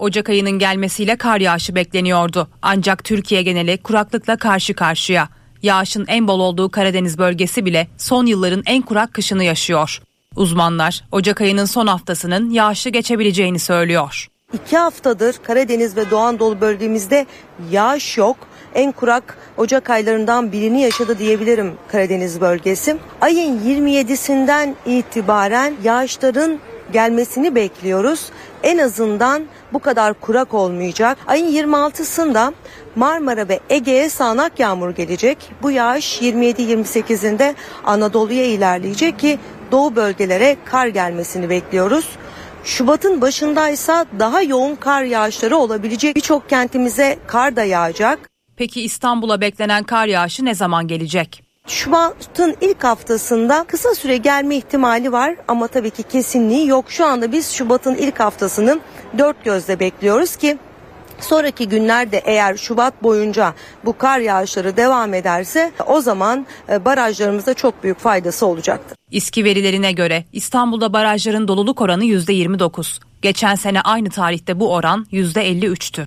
Ocak ayının gelmesiyle kar yağışı bekleniyordu. Ancak Türkiye geneli kuraklıkla karşı karşıya. Yağışın en bol olduğu Karadeniz bölgesi bile son yılların en kurak kışını yaşıyor. Uzmanlar Ocak ayının son haftasının yağışlı geçebileceğini söylüyor. İki haftadır Karadeniz ve Doğu Anadolu bölgemizde yağış yok. En kurak Ocak aylarından birini yaşadı diyebilirim Karadeniz bölgesi. Ayın 27'sinden itibaren yağışların gelmesini bekliyoruz. En azından bu kadar kurak olmayacak. Ayın 26'sında Marmara ve Ege'ye sağanak yağmur gelecek. Bu yağış 27-28'inde Anadolu'ya ilerleyecek ki doğu bölgelere kar gelmesini bekliyoruz. Şubat'ın başındaysa daha yoğun kar yağışları olabilecek. Birçok kentimize kar da yağacak. Peki İstanbul'a beklenen kar yağışı ne zaman gelecek? Şubat'ın ilk haftasında kısa süre gelme ihtimali var ama tabii ki kesinliği yok. Şu anda biz Şubat'ın ilk haftasını dört gözle bekliyoruz ki Sonraki günlerde eğer Şubat boyunca bu kar yağışları devam ederse o zaman e, barajlarımıza çok büyük faydası olacaktır. İSKİ verilerine göre İstanbul'da barajların doluluk oranı %29. Geçen sene aynı tarihte bu oran %53'tü.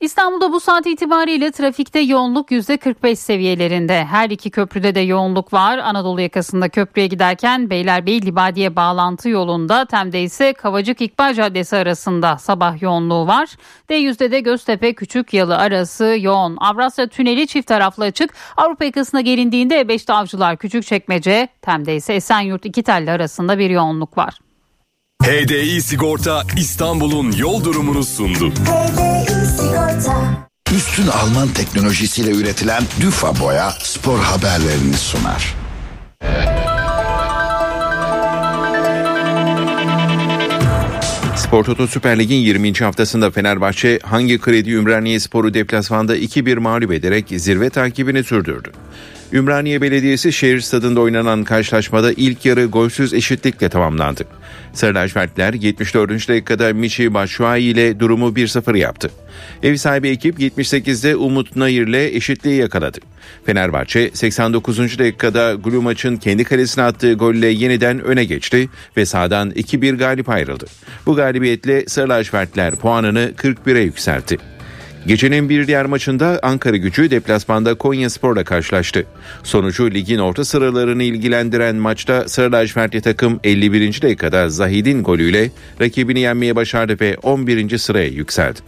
İstanbul'da bu saat itibariyle trafikte yoğunluk %45 seviyelerinde. Her iki köprüde de yoğunluk var. Anadolu yakasında köprüye giderken Beylerbeyi Libadiye bağlantı yolunda Tem'de ise Kavacık İkbal Caddesi arasında sabah yoğunluğu var. D100'de de Göztepe Küçük Yalı arası yoğun. Avrasya Tüneli çift taraflı açık. Avrupa yakasına gelindiğinde E5'te Avcılar Küçükçekmece, Tem'de ise Esenyurt iki telli arasında bir yoğunluk var. HDI Sigorta İstanbul'un yol durumunu sundu. Üstün Alman teknolojisiyle üretilen Düfa Boya spor haberlerini sunar. Spor Toto Süper Lig'in 20. haftasında Fenerbahçe hangi kredi Ümraniye Sporu deplasmanda 2-1 mağlup ederek zirve takibini sürdürdü. Ümraniye Belediyesi şehir stadında oynanan karşılaşmada ilk yarı golsüz eşitlikle tamamlandı. Sarı lacivertler 74. dakikada Michi Batshuayi ile durumu 1-0 yaptı. Ev sahibi ekip 78'de Umut Nayır ile eşitliği yakaladı. Fenerbahçe 89. dakikada Glumaç'ın kendi kalesine attığı golle yeniden öne geçti ve sahadan 2-1 galip ayrıldı. Bu galibiyetle Sarı lacivertler puanını 41'e yükseltti. Gecenin bir diğer maçında Ankara gücü deplasmanda Konya Spor'la karşılaştı. Sonucu ligin orta sıralarını ilgilendiren maçta Sarı lacivertli takım 51. dakikada Zahid'in golüyle rakibini yenmeye başardı ve 11. sıraya yükseldi.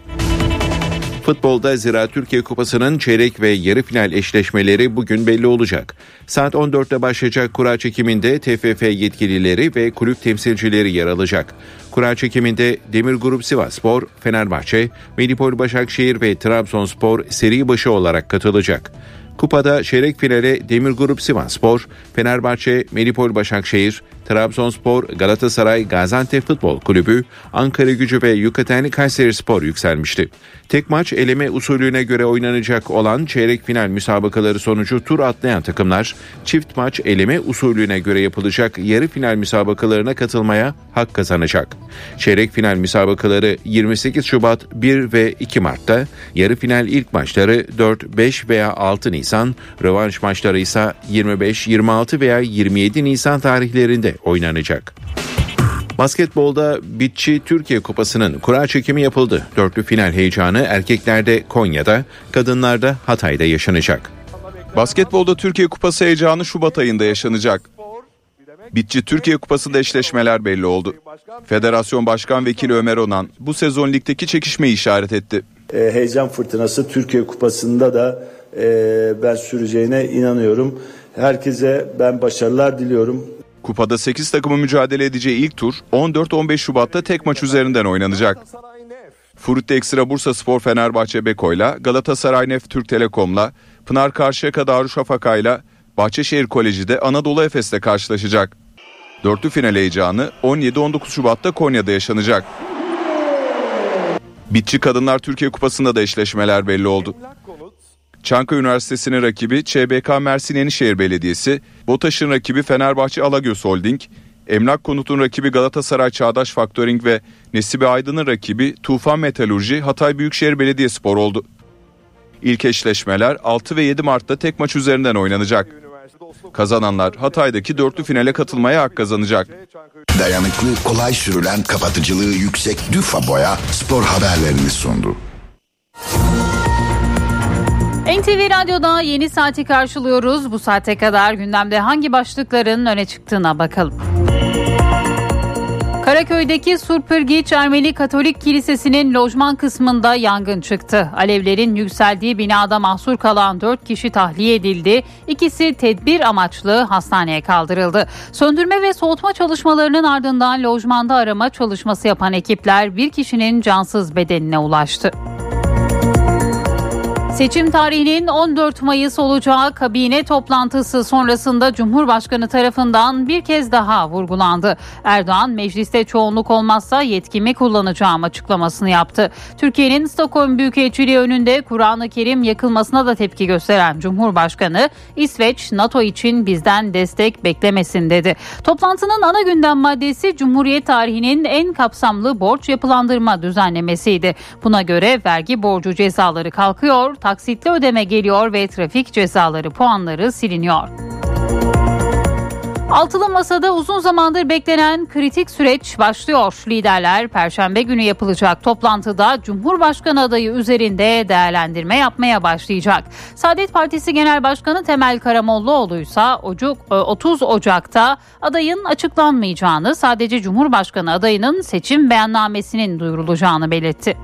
Futbolda Zira Türkiye Kupası'nın çeyrek ve yarı final eşleşmeleri bugün belli olacak. Saat 14'te başlayacak kura çekiminde TFF yetkilileri ve kulüp temsilcileri yer alacak. Kura çekiminde Demir Grup Sivasspor, Fenerbahçe, Medipol Başakşehir ve Trabzonspor seri başı olarak katılacak. Kupada çeyrek finale Demir Grup Sivasspor, Fenerbahçe, Medipol Başakşehir, Trabzonspor, Galatasaray, Gaziantep Futbol Kulübü, Ankara Gücü ve Yukaten Kayseri Spor yükselmişti. Tek maç eleme usulüne göre oynanacak olan çeyrek final müsabakaları sonucu tur atlayan takımlar, çift maç eleme usulüne göre yapılacak yarı final müsabakalarına katılmaya hak kazanacak. Çeyrek final müsabakaları 28 Şubat 1 ve 2 Mart'ta, yarı final ilk maçları 4, 5 veya 6 Nisan, rövanş maçları ise 25, 26 veya 27 Nisan tarihlerinde oynanacak. Basketbolda Bitçi Türkiye Kupası'nın kura çekimi yapıldı. Dörtlü final heyecanı erkeklerde Konya'da, kadınlarda Hatay'da yaşanacak. Basketbolda Türkiye Kupası heyecanı Şubat ayında yaşanacak. Bitçi Türkiye Kupası'nda eşleşmeler belli oldu. Federasyon Başkan Vekili Ömer Onan bu sezon ligdeki çekişmeyi işaret etti. E, heyecan fırtınası Türkiye Kupası'nda da e, ben süreceğine inanıyorum. Herkese ben başarılar diliyorum. Kupada 8 takımı mücadele edeceği ilk tur 14-15 Şubat'ta tek maç üzerinden oynanacak. Furut'ta Ekstra Bursa Spor Fenerbahçe Beko'yla, Galatasaray Nef Türk Telekom'la, Pınar Karşıyaka Darüşşafaka'yla, Bahçeşehir Koleji de Anadolu Efes'le karşılaşacak. Dörtlü final heyecanı 17-19 Şubat'ta Konya'da yaşanacak. Bitçi Kadınlar Türkiye Kupası'nda da eşleşmeler belli oldu. Çankaya Üniversitesi'nin rakibi ÇBK Mersin Yenişehir Belediyesi, BOTAŞ'ın rakibi Fenerbahçe Alagöz Holding, Emlak Konut'un rakibi Galatasaray Çağdaş Faktöring ve Nesibe Aydın'ın rakibi Tufan Metalurji Hatay Büyükşehir Belediyespor oldu. İlk eşleşmeler 6 ve 7 Mart'ta tek maç üzerinden oynanacak. Kazananlar Hatay'daki dörtlü finale katılmaya hak kazanacak. Dayanıklı, kolay sürülen, kapatıcılığı yüksek Düfa Boya spor haberlerini sundu. NTV Radyo'da yeni saati karşılıyoruz. Bu saate kadar gündemde hangi başlıkların öne çıktığına bakalım. Karaköy'deki Surpırgiç Ermeni Katolik Kilisesi'nin lojman kısmında yangın çıktı. Alevlerin yükseldiği binada mahsur kalan 4 kişi tahliye edildi. İkisi tedbir amaçlı hastaneye kaldırıldı. Söndürme ve soğutma çalışmalarının ardından lojmanda arama çalışması yapan ekipler bir kişinin cansız bedenine ulaştı. Seçim tarihinin 14 Mayıs olacağı kabine toplantısı sonrasında Cumhurbaşkanı tarafından bir kez daha vurgulandı. Erdoğan mecliste çoğunluk olmazsa yetkimi kullanacağım açıklamasını yaptı. Türkiye'nin Stockholm Büyükelçiliği önünde Kur'an-ı Kerim yakılmasına da tepki gösteren Cumhurbaşkanı İsveç NATO için bizden destek beklemesin dedi. Toplantının ana gündem maddesi Cumhuriyet tarihinin en kapsamlı borç yapılandırma düzenlemesiydi. Buna göre vergi borcu cezaları kalkıyor, taksitli ödeme geliyor ve trafik cezaları puanları siliniyor. Altılı Masa'da uzun zamandır beklenen kritik süreç başlıyor. Liderler Perşembe günü yapılacak toplantıda Cumhurbaşkanı adayı üzerinde değerlendirme yapmaya başlayacak. Saadet Partisi Genel Başkanı Temel Karamollaoğlu ise 30 Ocak'ta adayın açıklanmayacağını, sadece Cumhurbaşkanı adayının seçim beyannamesinin duyurulacağını belirtti.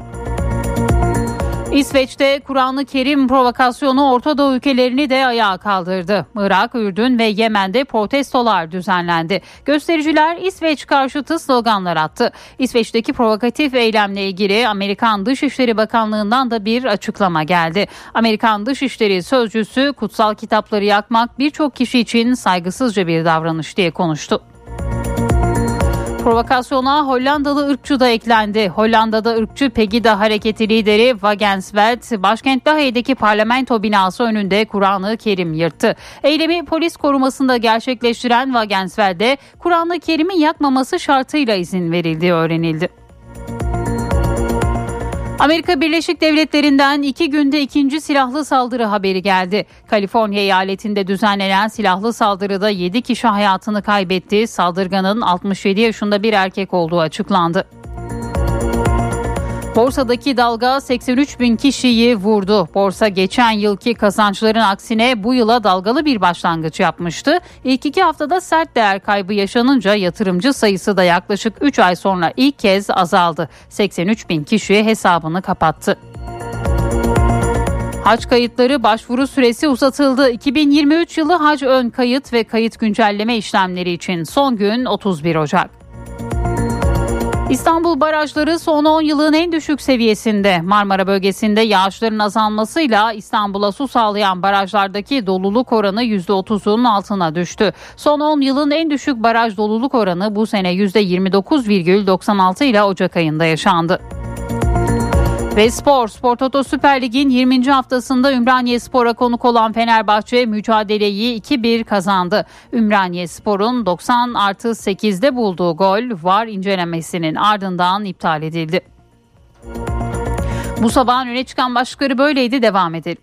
İsveç'te Kur'an-ı Kerim provokasyonu Orta Doğu ülkelerini de ayağa kaldırdı. Irak, Ürdün ve Yemen'de protestolar düzenlendi. Göstericiler İsveç karşıtı sloganlar attı. İsveç'teki provokatif eylemle ilgili Amerikan Dışişleri Bakanlığı'ndan da bir açıklama geldi. Amerikan Dışişleri Sözcüsü kutsal kitapları yakmak birçok kişi için saygısızca bir davranış diye konuştu. Provokasyona Hollandalı ırkçı da eklendi. Hollanda'da ırkçı Pegida hareketi lideri Wagensveld başkent Lahey'deki parlamento binası önünde Kur'an-ı Kerim yırttı. Eylemi polis korumasında gerçekleştiren Wagensveld'e Kur'an-ı Kerim'i yakmaması şartıyla izin verildiği öğrenildi. Amerika Birleşik Devletleri'nden iki günde ikinci silahlı saldırı haberi geldi. Kaliforniya eyaletinde düzenlenen silahlı saldırıda 7 kişi hayatını kaybetti. Saldırganın 67 yaşında bir erkek olduğu açıklandı. Borsadaki dalga 83 bin kişiyi vurdu. Borsa geçen yılki kazançların aksine bu yıla dalgalı bir başlangıç yapmıştı. İlk iki haftada sert değer kaybı yaşanınca yatırımcı sayısı da yaklaşık 3 ay sonra ilk kez azaldı. 83 bin kişi hesabını kapattı. Hac kayıtları başvuru süresi uzatıldı. 2023 yılı hac ön kayıt ve kayıt güncelleme işlemleri için son gün 31 Ocak. İstanbul barajları son 10 yılın en düşük seviyesinde. Marmara bölgesinde yağışların azalmasıyla İstanbul'a su sağlayan barajlardaki doluluk oranı %30'un altına düştü. Son 10 yılın en düşük baraj doluluk oranı bu sene %29,96 ile Ocak ayında yaşandı. Ve spor, Spor Toto Süper Lig'in 20. haftasında Ümraniye Spor'a konuk olan Fenerbahçe mücadeleyi 2-1 kazandı. Ümraniye Spor'un 90 artı 8'de bulduğu gol VAR incelemesinin ardından iptal edildi. Bu sabahın öne çıkan başlıkları böyleydi devam edelim.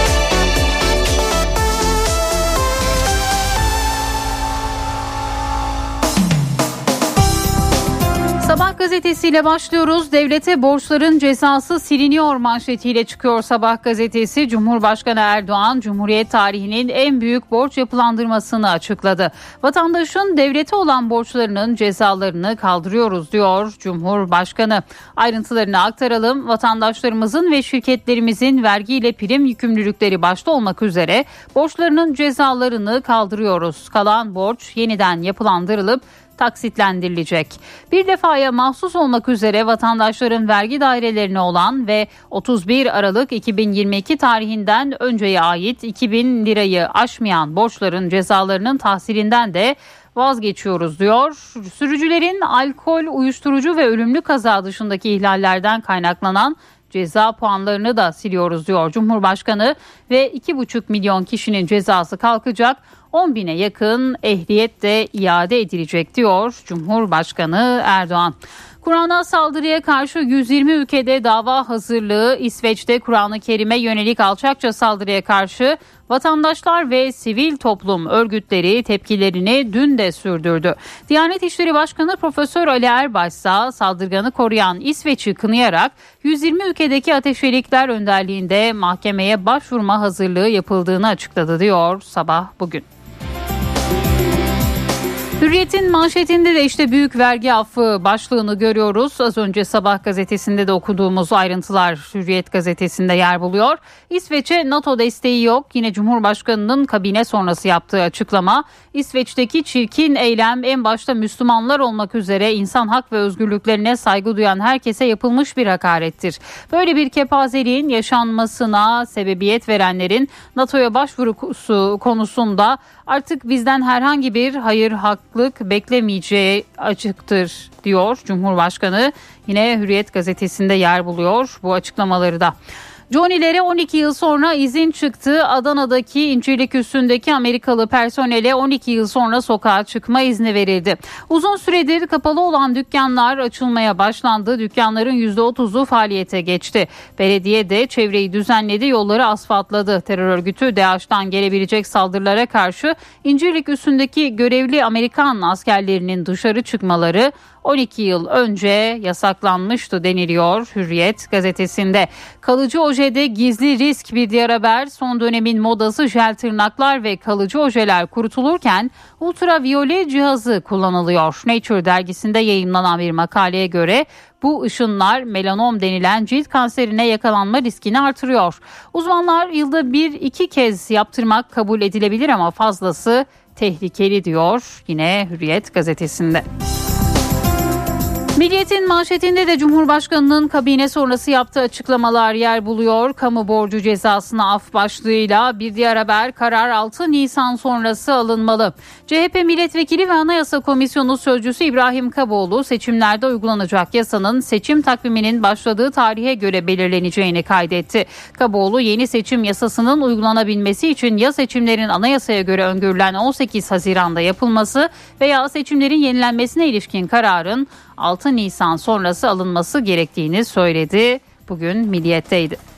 Gazetesiyle başlıyoruz. Devlete borçların cezası siliniyor manşetiyle çıkıyor Sabah gazetesi. Cumhurbaşkanı Erdoğan Cumhuriyet tarihinin en büyük borç yapılandırmasını açıkladı. Vatandaşın devlete olan borçlarının cezalarını kaldırıyoruz diyor Cumhurbaşkanı. Ayrıntılarını aktaralım. Vatandaşlarımızın ve şirketlerimizin vergiyle prim yükümlülükleri başta olmak üzere borçlarının cezalarını kaldırıyoruz. Kalan borç yeniden yapılandırılıp taksitlendirilecek. Bir defaya mahsus olmak üzere vatandaşların vergi dairelerine olan ve 31 Aralık 2022 tarihinden önceye ait 2000 lirayı aşmayan borçların cezalarının tahsilinden de vazgeçiyoruz diyor. Sürücülerin alkol, uyuşturucu ve ölümlü kaza dışındaki ihlallerden kaynaklanan ceza puanlarını da siliyoruz diyor Cumhurbaşkanı ve 2,5 milyon kişinin cezası kalkacak. 10 bine yakın ehliyet de iade edilecek diyor Cumhurbaşkanı Erdoğan. Kur'an'a saldırıya karşı 120 ülkede dava hazırlığı İsveç'te Kur'an-ı Kerim'e yönelik alçakça saldırıya karşı vatandaşlar ve sivil toplum örgütleri tepkilerini dün de sürdürdü. Diyanet İşleri Başkanı Profesör Ali Erbaş ise saldırganı koruyan İsveç'i kınayarak 120 ülkedeki ateşvelikler önderliğinde mahkemeye başvurma hazırlığı yapıldığını açıkladı diyor sabah bugün. Hürriyet'in manşetinde de işte büyük vergi affı başlığını görüyoruz. Az önce sabah gazetesinde de okuduğumuz ayrıntılar Hürriyet gazetesinde yer buluyor. İsveç'e NATO desteği yok. Yine Cumhurbaşkanı'nın kabine sonrası yaptığı açıklama. İsveç'teki çirkin eylem en başta Müslümanlar olmak üzere insan hak ve özgürlüklerine saygı duyan herkese yapılmış bir hakarettir. Böyle bir kepazeliğin yaşanmasına sebebiyet verenlerin NATO'ya başvurusu konusunda artık bizden herhangi bir hayır haklık beklemeyeceği açıktır diyor Cumhurbaşkanı. Yine Hürriyet gazetesinde yer buluyor bu açıklamaları da. Johnny'lere 12 yıl sonra izin çıktı. Adana'daki İncirlik üstündeki Amerikalı personele 12 yıl sonra sokağa çıkma izni verildi. Uzun süredir kapalı olan dükkanlar açılmaya başlandı. Dükkanların %30'u faaliyete geçti. Belediye de çevreyi düzenledi, yolları asfaltladı. Terör örgütü DAEŞ'tan gelebilecek saldırılara karşı İncirlik üstündeki görevli Amerikan askerlerinin dışarı çıkmaları 12 yıl önce yasaklanmıştı deniliyor Hürriyet gazetesinde. Kalıcı ojede gizli risk bir diğer haber. Son dönemin modası jel tırnaklar ve kalıcı ojeler kurutulurken ultraviyole cihazı kullanılıyor. Nature dergisinde yayınlanan bir makaleye göre bu ışınlar melanom denilen cilt kanserine yakalanma riskini artırıyor. Uzmanlar yılda bir iki kez yaptırmak kabul edilebilir ama fazlası tehlikeli diyor yine Hürriyet gazetesinde. Milliyetin manşetinde de Cumhurbaşkanı'nın kabine sonrası yaptığı açıklamalar yer buluyor. Kamu borcu cezasına af başlığıyla bir diğer haber karar 6 Nisan sonrası alınmalı. CHP milletvekili ve Anayasa Komisyonu sözcüsü İbrahim Kaboğlu seçimlerde uygulanacak yasanın seçim takviminin başladığı tarihe göre belirleneceğini kaydetti. Kaboğlu yeni seçim yasasının uygulanabilmesi için ya seçimlerin anayasaya göre öngörülen 18 Haziran'da yapılması veya seçimlerin yenilenmesine ilişkin kararın 6 Nisan sonrası alınması gerektiğini söyledi. Bugün Milliyet'teydi.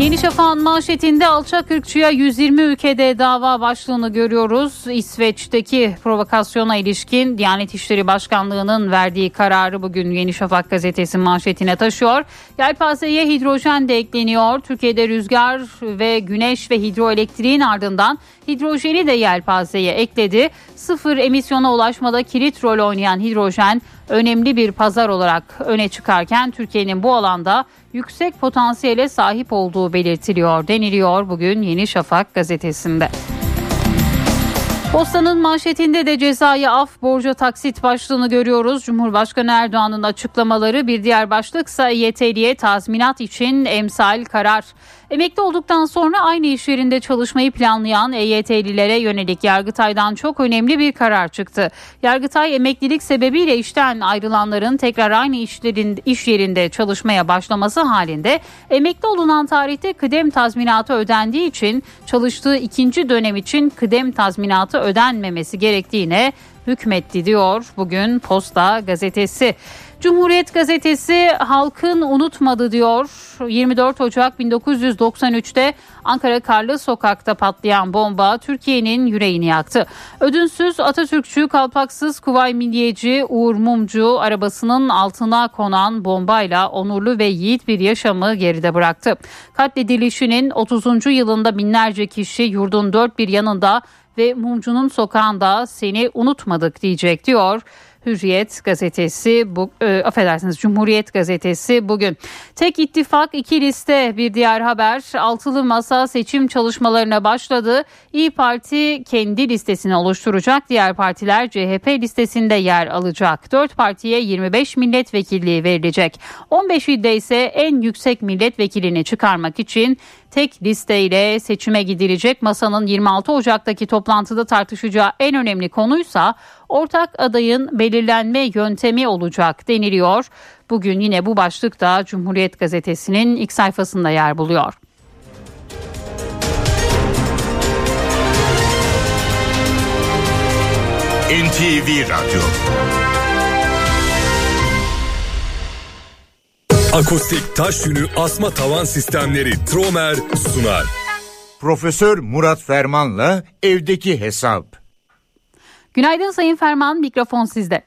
Yeni Şafak'ın manşetinde alçak ırkçıya 120 ülkede dava başlığını görüyoruz. İsveç'teki provokasyona ilişkin Diyanet İşleri Başkanlığı'nın verdiği kararı bugün Yeni Şafak gazetesi manşetine taşıyor. Yelpazeye hidrojen de ekleniyor. Türkiye'de rüzgar ve güneş ve hidroelektriğin ardından hidrojeni de yelpazeye ekledi. Sıfır emisyona ulaşmada kilit rol oynayan hidrojen önemli bir pazar olarak öne çıkarken Türkiye'nin bu alanda yüksek potansiyele sahip olduğu belirtiliyor deniliyor bugün Yeni Şafak gazetesinde. Postanın manşetinde de cezayı af borca taksit başlığını görüyoruz. Cumhurbaşkanı Erdoğan'ın açıklamaları bir diğer başlıksa YTL'ye tazminat için emsal karar. Emekli olduktan sonra aynı iş yerinde çalışmayı planlayan EYT'lilere yönelik Yargıtay'dan çok önemli bir karar çıktı. Yargıtay emeklilik sebebiyle işten ayrılanların tekrar aynı işlerin, iş yerinde çalışmaya başlaması halinde emekli olunan tarihte kıdem tazminatı ödendiği için çalıştığı ikinci dönem için kıdem tazminatı ödenmemesi gerektiğine hükmetti diyor bugün Posta gazetesi. Cumhuriyet gazetesi halkın unutmadı diyor. 24 Ocak 1993'te Ankara Karlı Sokak'ta patlayan bomba Türkiye'nin yüreğini yaktı. Ödünsüz Atatürkçü, kalpaksız Kuvay Milliyeci Uğur Mumcu arabasının altına konan bombayla onurlu ve yiğit bir yaşamı geride bıraktı. Katledilişinin 30. yılında binlerce kişi yurdun dört bir yanında ve Mumcu'nun sokağında seni unutmadık diyecek diyor Hürriyet gazetesi bu e, affedersiniz Cumhuriyet gazetesi bugün. Tek ittifak iki liste bir diğer haber. Altılı masa seçim çalışmalarına başladı. İyi Parti kendi listesini oluşturacak. Diğer partiler CHP listesinde yer alacak. Dört partiye 25 milletvekilliği verilecek. 15 ilde ise en yüksek milletvekilini çıkarmak için tek listeyle seçime gidilecek. Masanın 26 Ocak'taki toplantıda tartışacağı en önemli konuysa ortak adayın belirlenme yöntemi olacak deniliyor. Bugün yine bu başlık da Cumhuriyet Gazetesi'nin ilk sayfasında yer buluyor. NTV Radyo Akustik taş yünü asma tavan sistemleri Tromer sunar. Profesör Murat Ferman'la evdeki hesap. Günaydın Sayın Ferman, mikrofon sizde.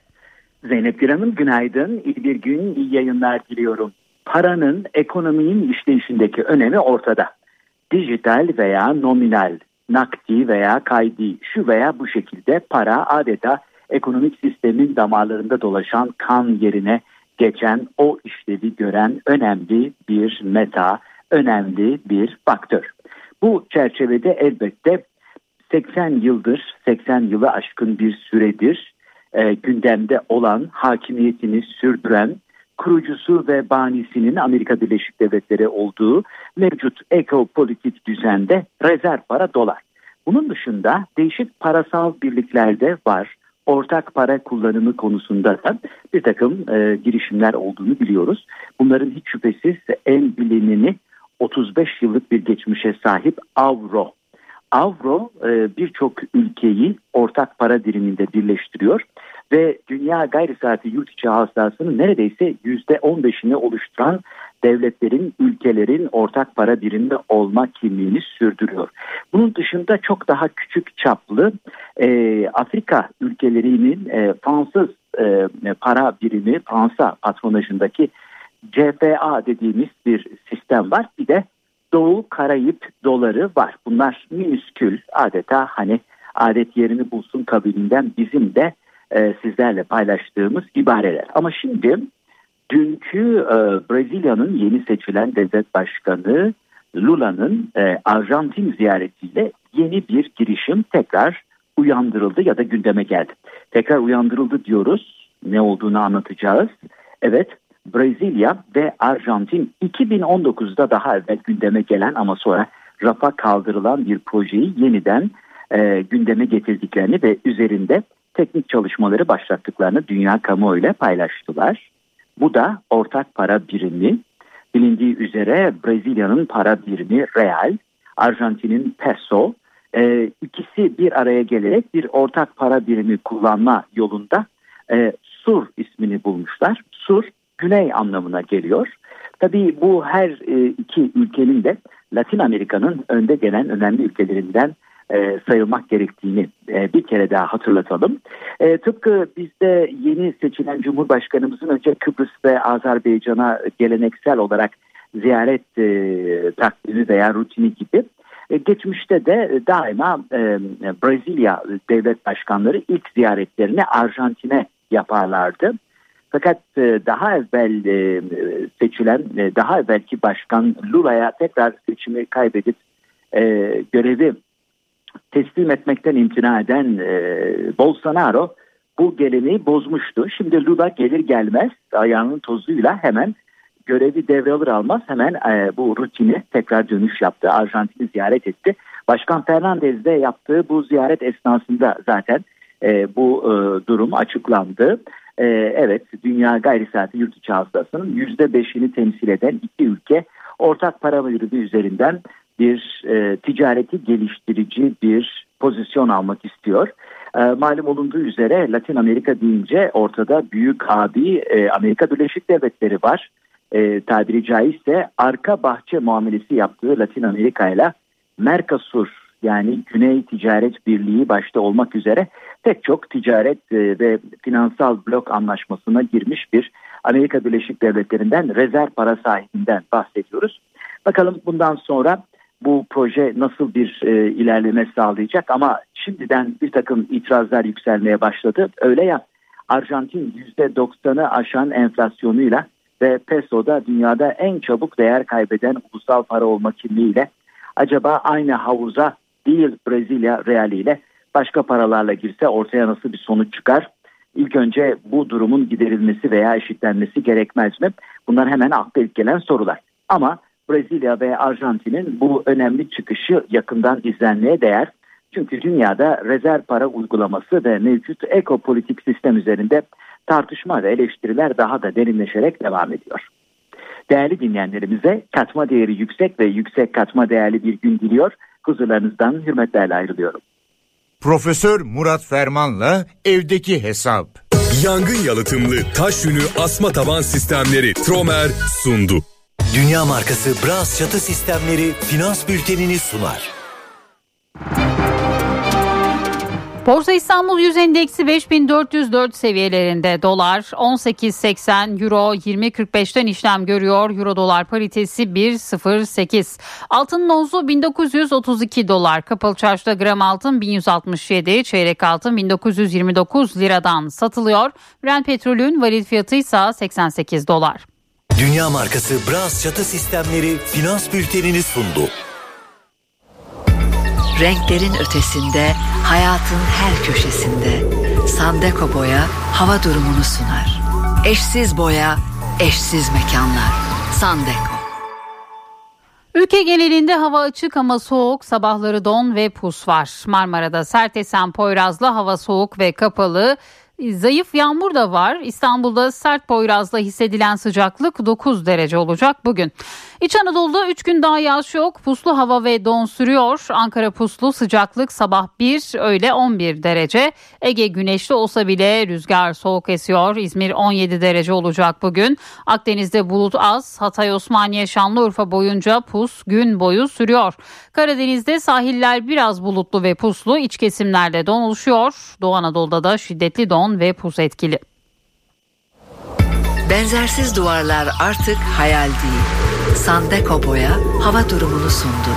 Zeynep Bir Hanım günaydın. İyi bir gün, iyi yayınlar diliyorum. Paranın ekonominin işleyişindeki önemi ortada. Dijital veya nominal, nakdi veya kaydi, şu veya bu şekilde para adeta ekonomik sistemin damarlarında dolaşan kan yerine geçen o işlevi gören önemli bir meta, önemli bir faktör. Bu çerçevede elbette 80 yıldır, 80 yılı aşkın bir süredir e, gündemde olan hakimiyetini sürdüren kurucusu ve banisinin Amerika Birleşik Devletleri olduğu mevcut ekopolitik düzende rezerv para dolar. Bunun dışında değişik parasal birliklerde var ortak para kullanımı konusunda da bir takım e, girişimler olduğunu biliyoruz. Bunların hiç şüphesiz en bilineni 35 yıllık bir geçmişe sahip avro. Avro e, birçok ülkeyi ortak para diriminde birleştiriyor ve dünya gayri saati yurt içi hasılasının neredeyse %15'ini oluşturan devletlerin, ülkelerin ortak para birimi olma kimliğini sürdürüyor. Bunun dışında çok daha küçük çaplı e, Afrika ülkelerinin e, Fransız e, para birimi, Fransa patronajındaki CFA dediğimiz bir sistem var. Bir de Doğu Karayip doları var. Bunlar minüskül adeta hani adet yerini bulsun kabilinden bizim de e, sizlerle paylaştığımız ibareler. Ama şimdi dünkü e, Brezilya'nın yeni seçilen devlet başkanı Lula'nın e, Arjantin ziyaretiyle yeni bir girişim tekrar uyandırıldı ya da gündeme geldi. Tekrar uyandırıldı diyoruz. Ne olduğunu anlatacağız. Evet Brezilya ve Arjantin 2019'da daha evvel gündeme gelen ama sonra rafa kaldırılan bir projeyi yeniden e, gündeme getirdiklerini ve üzerinde teknik çalışmaları başlattıklarını dünya kamuoyuyla paylaştılar. Bu da ortak para birimi. Bilindiği üzere Brezilya'nın para birimi real, Arjantin'in peso. E, ikisi bir araya gelerek bir ortak para birimi kullanma yolunda e, SUR ismini bulmuşlar. SUR güney anlamına geliyor. Tabii bu her e, iki ülkenin de Latin Amerika'nın önde gelen önemli ülkelerinden e, sayılmak gerektiğini e, bir kere daha hatırlatalım. E, tıpkı bizde yeni seçilen Cumhurbaşkanımızın önce Kıbrıs ve Azerbaycan'a geleneksel olarak ziyaret e, takvimi veya rutini gibi e, geçmişte de daima e, Brezilya devlet başkanları ilk ziyaretlerini Arjantin'e yaparlardı. Fakat e, daha evvel e, seçilen, e, daha evvelki başkan Lula'ya tekrar seçimi kaybedip görevi teslim etmekten imtina eden e, Bolsonaro bu geleneği bozmuştu. Şimdi Lula gelir gelmez ayağının tozuyla hemen görevi devralır almaz hemen e, bu rutini tekrar dönüş yaptı. Arjantin'i ziyaret etti. Başkan Fernandez de yaptığı bu ziyaret esnasında zaten e, bu e, durum açıklandı. E, evet dünya gayri saati yurt içi hasılasının %5'ini temsil eden iki ülke ortak para birimi üzerinden bir e, ticareti geliştirici bir pozisyon almak istiyor. E, malum olunduğu üzere Latin Amerika deyince ortada büyük abi e, Amerika Birleşik Devletleri var. E, tabiri caizse arka bahçe muamelesi yaptığı Latin Amerika ile Mercosur yani Güney Ticaret Birliği başta olmak üzere pek çok ticaret e, ve finansal blok anlaşmasına girmiş bir Amerika Birleşik Devletleri'nden rezerv para sahibinden bahsediyoruz. Bakalım bundan sonra bu proje nasıl bir e, ilerleme sağlayacak ama şimdiden bir takım itirazlar yükselmeye başladı. Öyle ya Arjantin %90'ı aşan enflasyonuyla ve pesoda dünyada en çabuk değer kaybeden ulusal para olma kimliğiyle acaba aynı havuza değil Brezilya realiyle başka paralarla girse ortaya nasıl bir sonuç çıkar? İlk önce bu durumun giderilmesi veya eşitlenmesi gerekmez mi? Bunlar hemen akla ilk gelen sorular. Ama Brezilya ve Arjantin'in bu önemli çıkışı yakından izlenmeye değer. Çünkü dünyada rezerv para uygulaması ve mevcut ekopolitik sistem üzerinde tartışma ve eleştiriler daha da derinleşerek devam ediyor. Değerli dinleyenlerimize katma değeri yüksek ve yüksek katma değerli bir gün diliyor. Huzurlarınızdan hürmetlerle ayrılıyorum. Profesör Murat Ferman'la evdeki hesap. Yangın yalıtımlı taş yünü asma taban sistemleri Tromer sundu. Dünya markası Bras çatı sistemleri finans bültenini sunar. Borsa İstanbul Yüz Endeksi 5404 seviyelerinde dolar 18.80 euro 20.45'ten işlem görüyor. Euro dolar paritesi 1.08. Altın nozu 1932 dolar. Kapalı çarşıda gram altın 1167, çeyrek altın 1929 liradan satılıyor. Brent petrolün varil fiyatı ise 88 dolar. Dünya markası Bras çatı sistemleri finans bültenini sundu. Renklerin ötesinde, hayatın her köşesinde Sandeko Boya hava durumunu sunar. Eşsiz boya, eşsiz mekanlar. Sandeko. Ülke genelinde hava açık ama soğuk, sabahları don ve pus var. Marmara'da sert esen Poyraz'la hava soğuk ve kapalı. Zayıf yağmur da var. İstanbul'da sert Poyraz'la hissedilen sıcaklık 9 derece olacak bugün. İç Anadolu'da 3 gün daha yağış yok. Puslu hava ve don sürüyor. Ankara puslu sıcaklık sabah 1 öğle 11 derece. Ege güneşli olsa bile rüzgar soğuk esiyor. İzmir 17 derece olacak bugün. Akdeniz'de bulut az. Hatay, Osmaniye, Şanlıurfa boyunca pus gün boyu sürüyor. Karadeniz'de sahiller biraz bulutlu ve puslu. İç kesimlerde don oluşuyor. Doğu Anadolu'da da şiddetli don ve pus etkili. Benzersiz duvarlar artık hayal değil. Sandeko Boya hava durumunu sundu.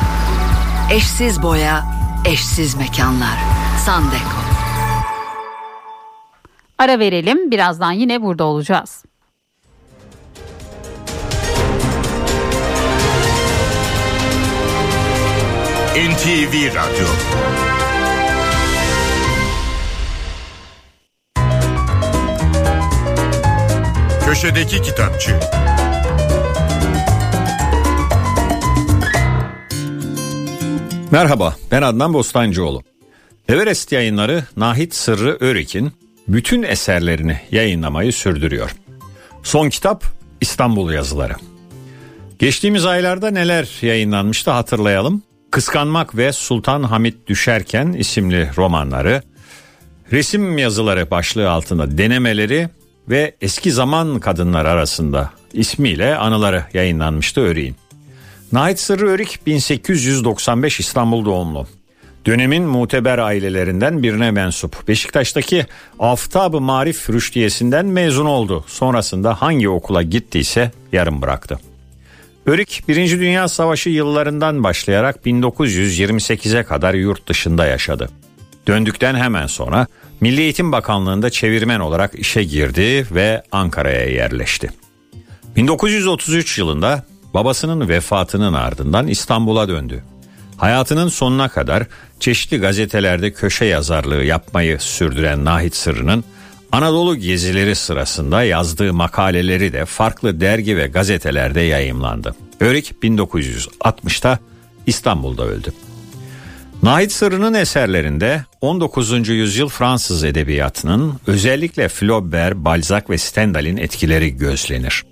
Eşsiz boya, eşsiz mekanlar. Sandeko. Ara verelim. Birazdan yine burada olacağız. NTV Radyo Köşedeki Kitapçı Merhaba ben Adnan Bostancıoğlu. Everest yayınları Nahit Sırrı Örik'in bütün eserlerini yayınlamayı sürdürüyor. Son kitap İstanbul yazıları. Geçtiğimiz aylarda neler yayınlanmıştı hatırlayalım. Kıskanmak ve Sultan Hamit Düşerken isimli romanları, resim yazıları başlığı altında denemeleri ve eski zaman kadınlar arasında ismiyle anıları yayınlanmıştı Örik'in. Nait Sırrı Örik 1895 İstanbul doğumlu. Dönemin muteber ailelerinden birine mensup. Beşiktaş'taki Aftab-ı Marif Rüştiyesi'nden mezun oldu. Sonrasında hangi okula gittiyse yarım bıraktı. Örik 1. Dünya Savaşı yıllarından başlayarak 1928'e kadar yurt dışında yaşadı. Döndükten hemen sonra Milli Eğitim Bakanlığı'nda çevirmen olarak işe girdi ve Ankara'ya yerleşti. 1933 yılında babasının vefatının ardından İstanbul'a döndü. Hayatının sonuna kadar çeşitli gazetelerde köşe yazarlığı yapmayı sürdüren Nahit Sırrı'nın Anadolu gezileri sırasında yazdığı makaleleri de farklı dergi ve gazetelerde yayımlandı. Örik 1960'ta İstanbul'da öldü. Nahit Sırrı'nın eserlerinde 19. yüzyıl Fransız edebiyatının özellikle Flaubert, Balzac ve Stendhal'in etkileri gözlenir.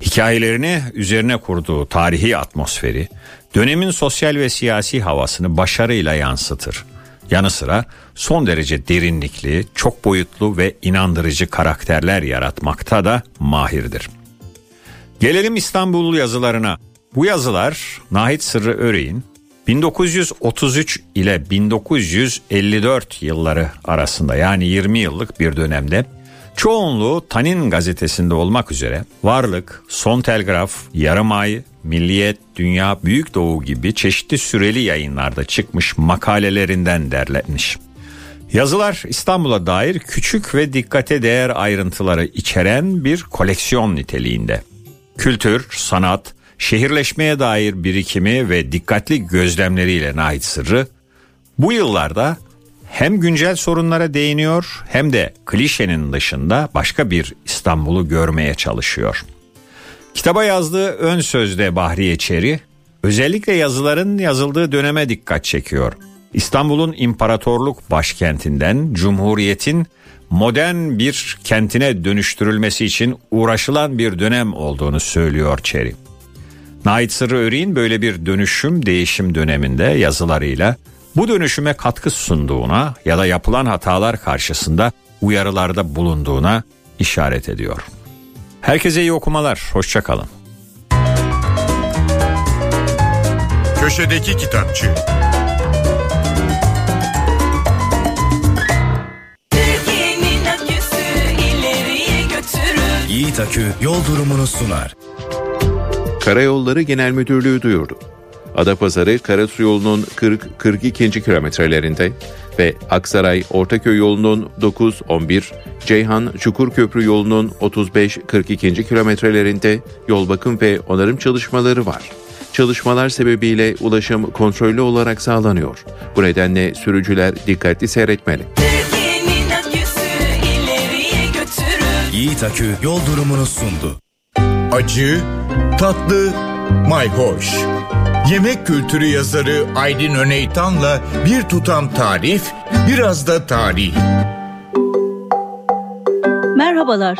Hikayelerini üzerine kurduğu tarihi atmosferi, dönemin sosyal ve siyasi havasını başarıyla yansıtır. Yanı sıra son derece derinlikli, çok boyutlu ve inandırıcı karakterler yaratmakta da mahirdir. Gelelim İstanbul yazılarına. Bu yazılar Nahit Sırrı Öreğin 1933 ile 1954 yılları arasında yani 20 yıllık bir dönemde çoğunluğu Tanin gazetesinde olmak üzere Varlık, Son Telgraf, Yarım Ay, Milliyet, Dünya, Büyük Doğu gibi çeşitli süreli yayınlarda çıkmış makalelerinden derlenmiş. Yazılar İstanbul'a dair küçük ve dikkate değer ayrıntıları içeren bir koleksiyon niteliğinde. Kültür, sanat, şehirleşmeye dair birikimi ve dikkatli gözlemleriyle Nahit Sırrı bu yıllarda hem güncel sorunlara değiniyor hem de klişenin dışında başka bir İstanbul'u görmeye çalışıyor. Kitaba yazdığı ön sözde Bahriye Çeri özellikle yazıların yazıldığı döneme dikkat çekiyor. İstanbul'un imparatorluk başkentinden Cumhuriyet'in modern bir kentine dönüştürülmesi için uğraşılan bir dönem olduğunu söylüyor Çeri. Nait Sırrı Örik'in böyle bir dönüşüm değişim döneminde yazılarıyla bu dönüşüme katkı sunduğuna ya da yapılan hatalar karşısında uyarılarda bulunduğuna işaret ediyor. Herkese iyi okumalar, hoşçakalın. Köşedeki Kitapçı. Yiğit Akü yol durumunu sunar. Karayolları Genel Müdürlüğü duyurdu. Adapazarı Karasu yolunun 40-42. kilometrelerinde ve Aksaray Ortaköy yolunun 9-11, Ceyhan Çukurköprü yolunun 35-42. kilometrelerinde yol bakım ve onarım çalışmaları var. Çalışmalar sebebiyle ulaşım kontrollü olarak sağlanıyor. Bu nedenle sürücüler dikkatli seyretmeli. Yiğit Akü yol durumunu sundu. Acı, tatlı, mayhoş. Yemek kültürü yazarı Aydın Öneytan'la bir tutam tarif, biraz da tarih. Merhabalar.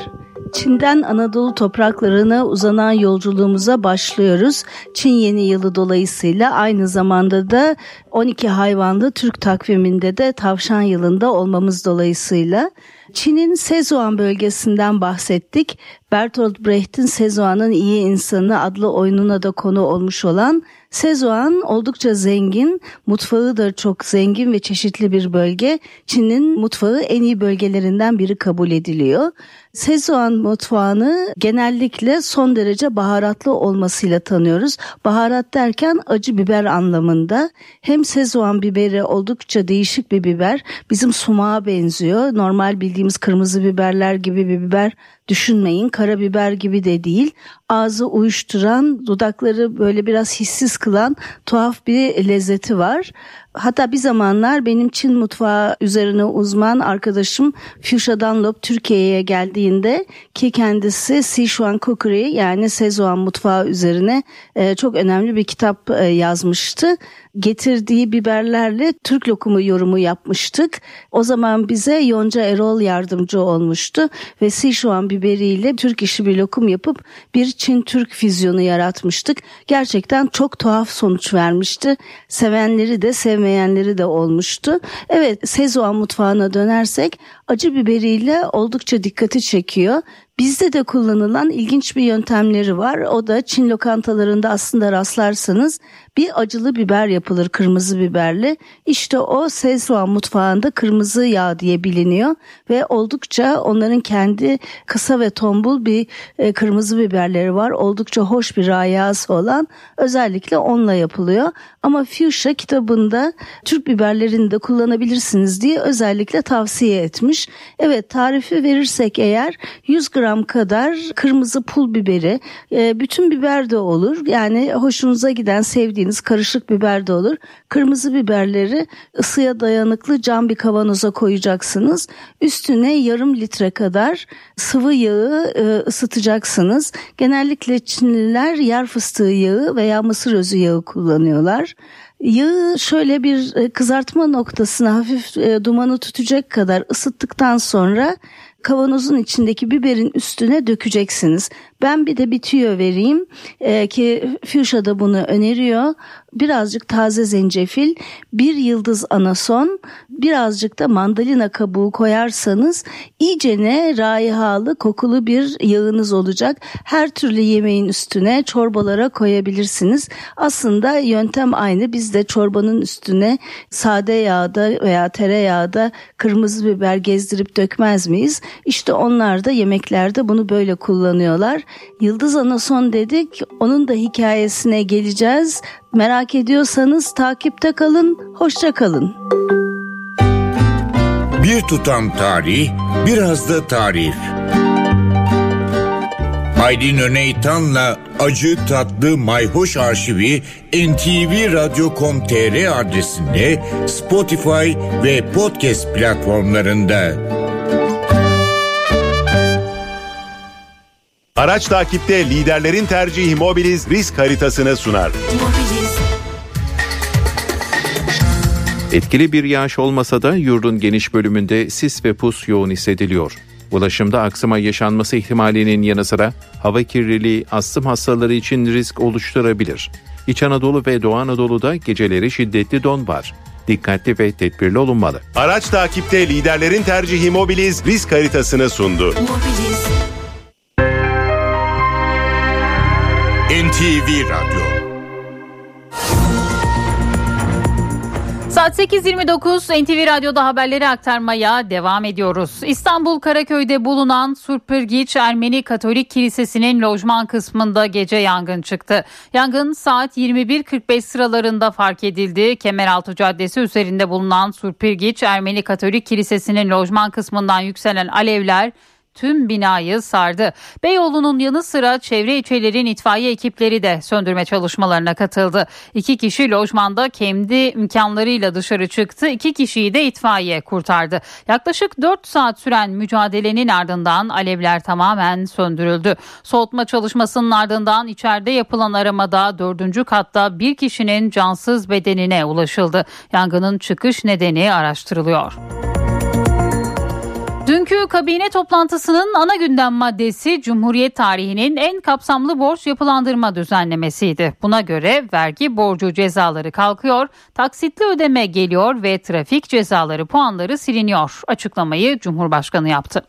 Çin'den Anadolu topraklarına uzanan yolculuğumuza başlıyoruz. Çin yeni yılı dolayısıyla aynı zamanda da 12 hayvanlı Türk takviminde de tavşan yılında olmamız dolayısıyla Çin'in Sezuan bölgesinden bahsettik. Bertolt Brecht'in Sezuan'ın İyi İnsanı adlı oyununa da konu olmuş olan Sezuan oldukça zengin, mutfağı da çok zengin ve çeşitli bir bölge. Çin'in mutfağı en iyi bölgelerinden biri kabul ediliyor. Sezuan mutfağını genellikle son derece baharatlı olmasıyla tanıyoruz. Baharat derken acı biber anlamında. Hem Sezuan biberi oldukça değişik bir biber. Bizim sumağa benziyor. Normal bildiğimiz kırmızı biberler gibi bir biber düşünmeyin. Karabiber gibi de değil. Ağzı uyuşturan, dudakları böyle biraz hissiz kılan tuhaf bir lezzeti var. Hatta bir zamanlar benim Çin mutfağı üzerine uzman arkadaşım Fuchsia Dunlop Türkiye'ye geldiğinde ki kendisi Sichuan Cookery yani Sezuan mutfağı üzerine e, çok önemli bir kitap e, yazmıştı. Getirdiği biberlerle Türk lokumu yorumu yapmıştık. O zaman bize Yonca Erol yardımcı olmuştu ve Sichuan biberiyle Türk işi bir lokum yapıp bir Çin-Türk füzyonu yaratmıştık. Gerçekten çok tuhaf sonuç vermişti. Sevenleri de sevmeyenleri de olmuştu. Evet Sezuan mutfağına dönersek acı biberiyle oldukça dikkati çekiyor. Bizde de kullanılan ilginç bir yöntemleri var. O da Çin lokantalarında aslında rastlarsanız bir acılı biber yapılır kırmızı biberli. İşte o Szechuan mutfağında kırmızı yağ diye biliniyor ve oldukça onların kendi kısa ve tombul bir e, kırmızı biberleri var. Oldukça hoş bir rayası olan özellikle onunla yapılıyor. Ama Fuchsia kitabında Türk biberlerini de kullanabilirsiniz diye özellikle tavsiye etmiş. Evet tarifi verirsek eğer 100 gram kadar kırmızı pul biberi, e, bütün biber de olur. Yani hoşunuza giden sevdiğiniz karışık biber de olur. Kırmızı biberleri ısıya dayanıklı cam bir kavanoza koyacaksınız. Üstüne yarım litre kadar sıvı yağı e, ısıtacaksınız. Genellikle Çinliler yer fıstığı yağı veya mısır özü yağı kullanıyorlar. Yağı şöyle bir e, kızartma noktasına hafif e, dumanı tutacak kadar ısıttıktan sonra kavanozun içindeki biberin üstüne dökeceksiniz. Ben bir de bir tüyo vereyim ee, ki Fuchsia da bunu öneriyor. Birazcık taze zencefil, bir yıldız anason, birazcık da mandalina kabuğu koyarsanız iyicene raihalı kokulu bir yağınız olacak. Her türlü yemeğin üstüne çorbalara koyabilirsiniz. Aslında yöntem aynı. Biz de çorbanın üstüne sade yağda veya tereyağda kırmızı biber gezdirip dökmez miyiz? İşte onlar da yemeklerde bunu böyle kullanıyorlar. Yıldız Anason dedik. Onun da hikayesine geleceğiz. Merak ediyorsanız takipte kalın. Hoşça kalın. Bir tutam tarih, biraz da tarif. Aydın Öneytan'la Acı Tatlı Mayhoş Arşivi ntvradio.com.tr adresinde Spotify ve podcast platformlarında. Araç takipte liderlerin tercihi Mobiliz risk haritasını sunar. Etkili bir yağış olmasa da yurdun geniş bölümünde sis ve pus yoğun hissediliyor. Ulaşımda aksama yaşanması ihtimalinin yanı sıra hava kirliliği astım hastaları için risk oluşturabilir. İç Anadolu ve Doğu Anadolu'da geceleri şiddetli don var. Dikkatli ve tedbirli olunmalı. Araç takipte liderlerin tercihi Mobiliz risk haritasını sundu. NTV Radyo Saat 8.29 NTV Radyo'da haberleri aktarmaya devam ediyoruz. İstanbul Karaköy'de bulunan Surpırgiç Ermeni Katolik Kilisesi'nin lojman kısmında gece yangın çıktı. Yangın saat 21.45 sıralarında fark edildi. Kemeraltı Caddesi üzerinde bulunan Surpırgiç Ermeni Katolik Kilisesi'nin lojman kısmından yükselen alevler tüm binayı sardı. Beyoğlu'nun yanı sıra çevre ilçelerin itfaiye ekipleri de söndürme çalışmalarına katıldı. İki kişi lojmanda kendi imkanlarıyla dışarı çıktı. İki kişiyi de itfaiye kurtardı. Yaklaşık 4 saat süren mücadelenin ardından alevler tamamen söndürüldü. Soğutma çalışmasının ardından içeride yapılan aramada dördüncü katta bir kişinin cansız bedenine ulaşıldı. Yangının çıkış nedeni araştırılıyor. Dünkü kabine toplantısının ana gündem maddesi Cumhuriyet tarihinin en kapsamlı borç yapılandırma düzenlemesiydi. Buna göre vergi borcu cezaları kalkıyor, taksitli ödeme geliyor ve trafik cezaları puanları siliniyor. Açıklamayı Cumhurbaşkanı yaptı.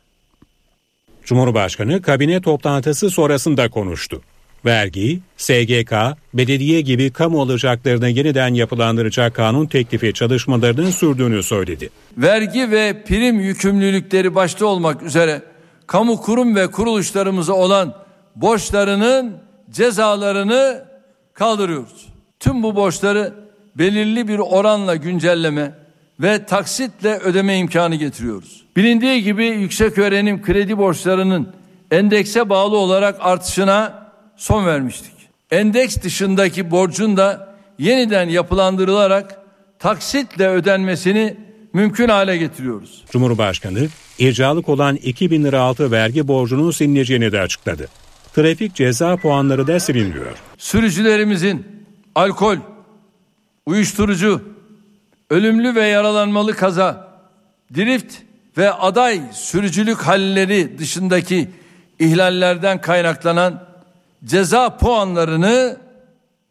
Cumhurbaşkanı kabine toplantısı sonrasında konuştu. Vergi, SGK, belediye gibi kamu alacaklarını yeniden yapılandıracak kanun teklifi çalışmalarının sürdüğünü söyledi. vergi ve prim yükümlülükleri başta olmak üzere kamu kurum ve kuruluşlarımıza olan borçlarının cezalarını kaldırıyoruz. Tüm bu borçları belirli bir oranla güncelleme ve taksitle ödeme imkanı getiriyoruz. Bilindiği gibi yüksek öğrenim kredi borçlarının endekse bağlı olarak artışına son vermiştik. Endeks dışındaki borcun da yeniden yapılandırılarak taksitle ödenmesini mümkün hale getiriyoruz. Cumhurbaşkanı, ircalık olan 2000 lira altı vergi borcunun silineceğini de açıkladı. Trafik ceza puanları da siliniyor. Sürücülerimizin alkol, uyuşturucu, ölümlü ve yaralanmalı kaza, drift ve aday sürücülük halleri dışındaki ihlallerden kaynaklanan ceza puanlarını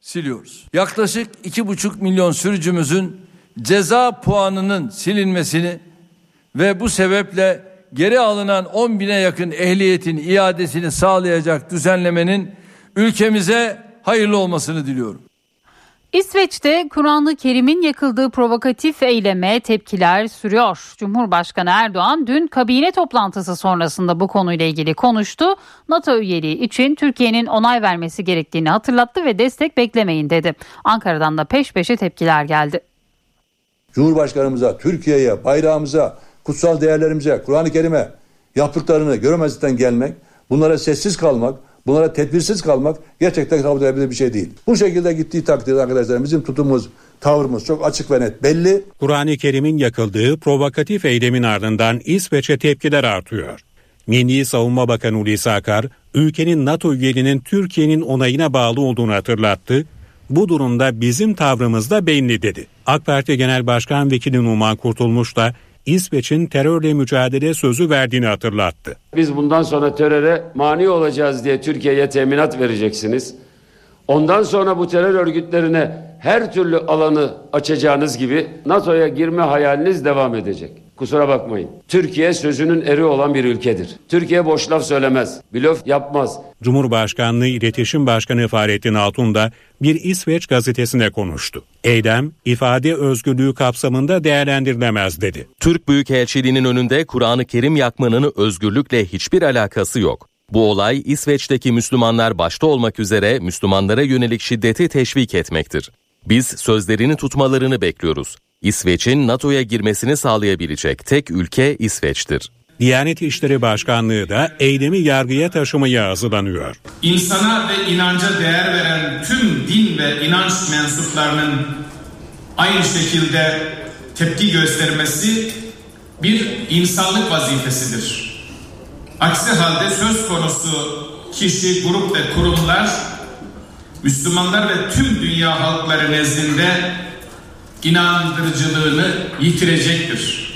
siliyoruz. Yaklaşık iki buçuk milyon sürücümüzün ceza puanının silinmesini ve bu sebeple geri alınan 10 bine yakın ehliyetin iadesini sağlayacak düzenlemenin ülkemize hayırlı olmasını diliyorum. İsveç'te Kur'an-ı Kerim'in yakıldığı provokatif eyleme tepkiler sürüyor. Cumhurbaşkanı Erdoğan dün kabine toplantısı sonrasında bu konuyla ilgili konuştu. NATO üyeliği için Türkiye'nin onay vermesi gerektiğini hatırlattı ve destek beklemeyin dedi. Ankara'dan da peş peşe tepkiler geldi. Cumhurbaşkanımıza, Türkiye'ye, bayrağımıza, kutsal değerlerimize, Kur'an-ı Kerim'e yaptıklarını göremezlikten gelmek, bunlara sessiz kalmak, bunlara tedbirsiz kalmak gerçekten kabul edilebilir bir şey değil. Bu şekilde gittiği takdirde arkadaşlar bizim tutumumuz, tavrımız çok açık ve net belli. Kur'an-ı Kerim'in yakıldığı provokatif eylemin ardından İsveç'e tepkiler artıyor. Milli Savunma Bakanı Hulusi Akar, ülkenin NATO üyeliğinin Türkiye'nin onayına bağlı olduğunu hatırlattı. Bu durumda bizim tavrımız da belli dedi. AK Parti Genel Başkan Vekili Numan Kurtulmuş da İsveç'in terörle mücadele sözü verdiğini hatırlattı. Biz bundan sonra teröre mani olacağız diye Türkiye'ye teminat vereceksiniz. Ondan sonra bu terör örgütlerine her türlü alanı açacağınız gibi NATO'ya girme hayaliniz devam edecek. Kusura bakmayın. Türkiye sözünün eri olan bir ülkedir. Türkiye boş laf söylemez, blöf yapmaz. Cumhurbaşkanlığı İletişim Başkanı Fahrettin Altun da bir İsveç gazetesine konuştu. Eylem, ifade özgürlüğü kapsamında değerlendirilemez dedi. Türk Büyükelçiliğinin önünde Kur'an-ı Kerim yakmanın özgürlükle hiçbir alakası yok. Bu olay İsveç'teki Müslümanlar başta olmak üzere Müslümanlara yönelik şiddeti teşvik etmektir. Biz sözlerini tutmalarını bekliyoruz. İsveç'in NATO'ya girmesini sağlayabilecek tek ülke İsveç'tir. Diyanet İşleri Başkanlığı da eylemi yargıya taşımaya hazırlanıyor. İnsana ve inanca değer veren tüm din ve inanç mensuplarının aynı şekilde tepki göstermesi bir insanlık vazifesidir. Aksi halde söz konusu kişi, grup ve kurumlar Müslümanlar ve tüm dünya halkları nezdinde inandırıcılığını yitirecektir.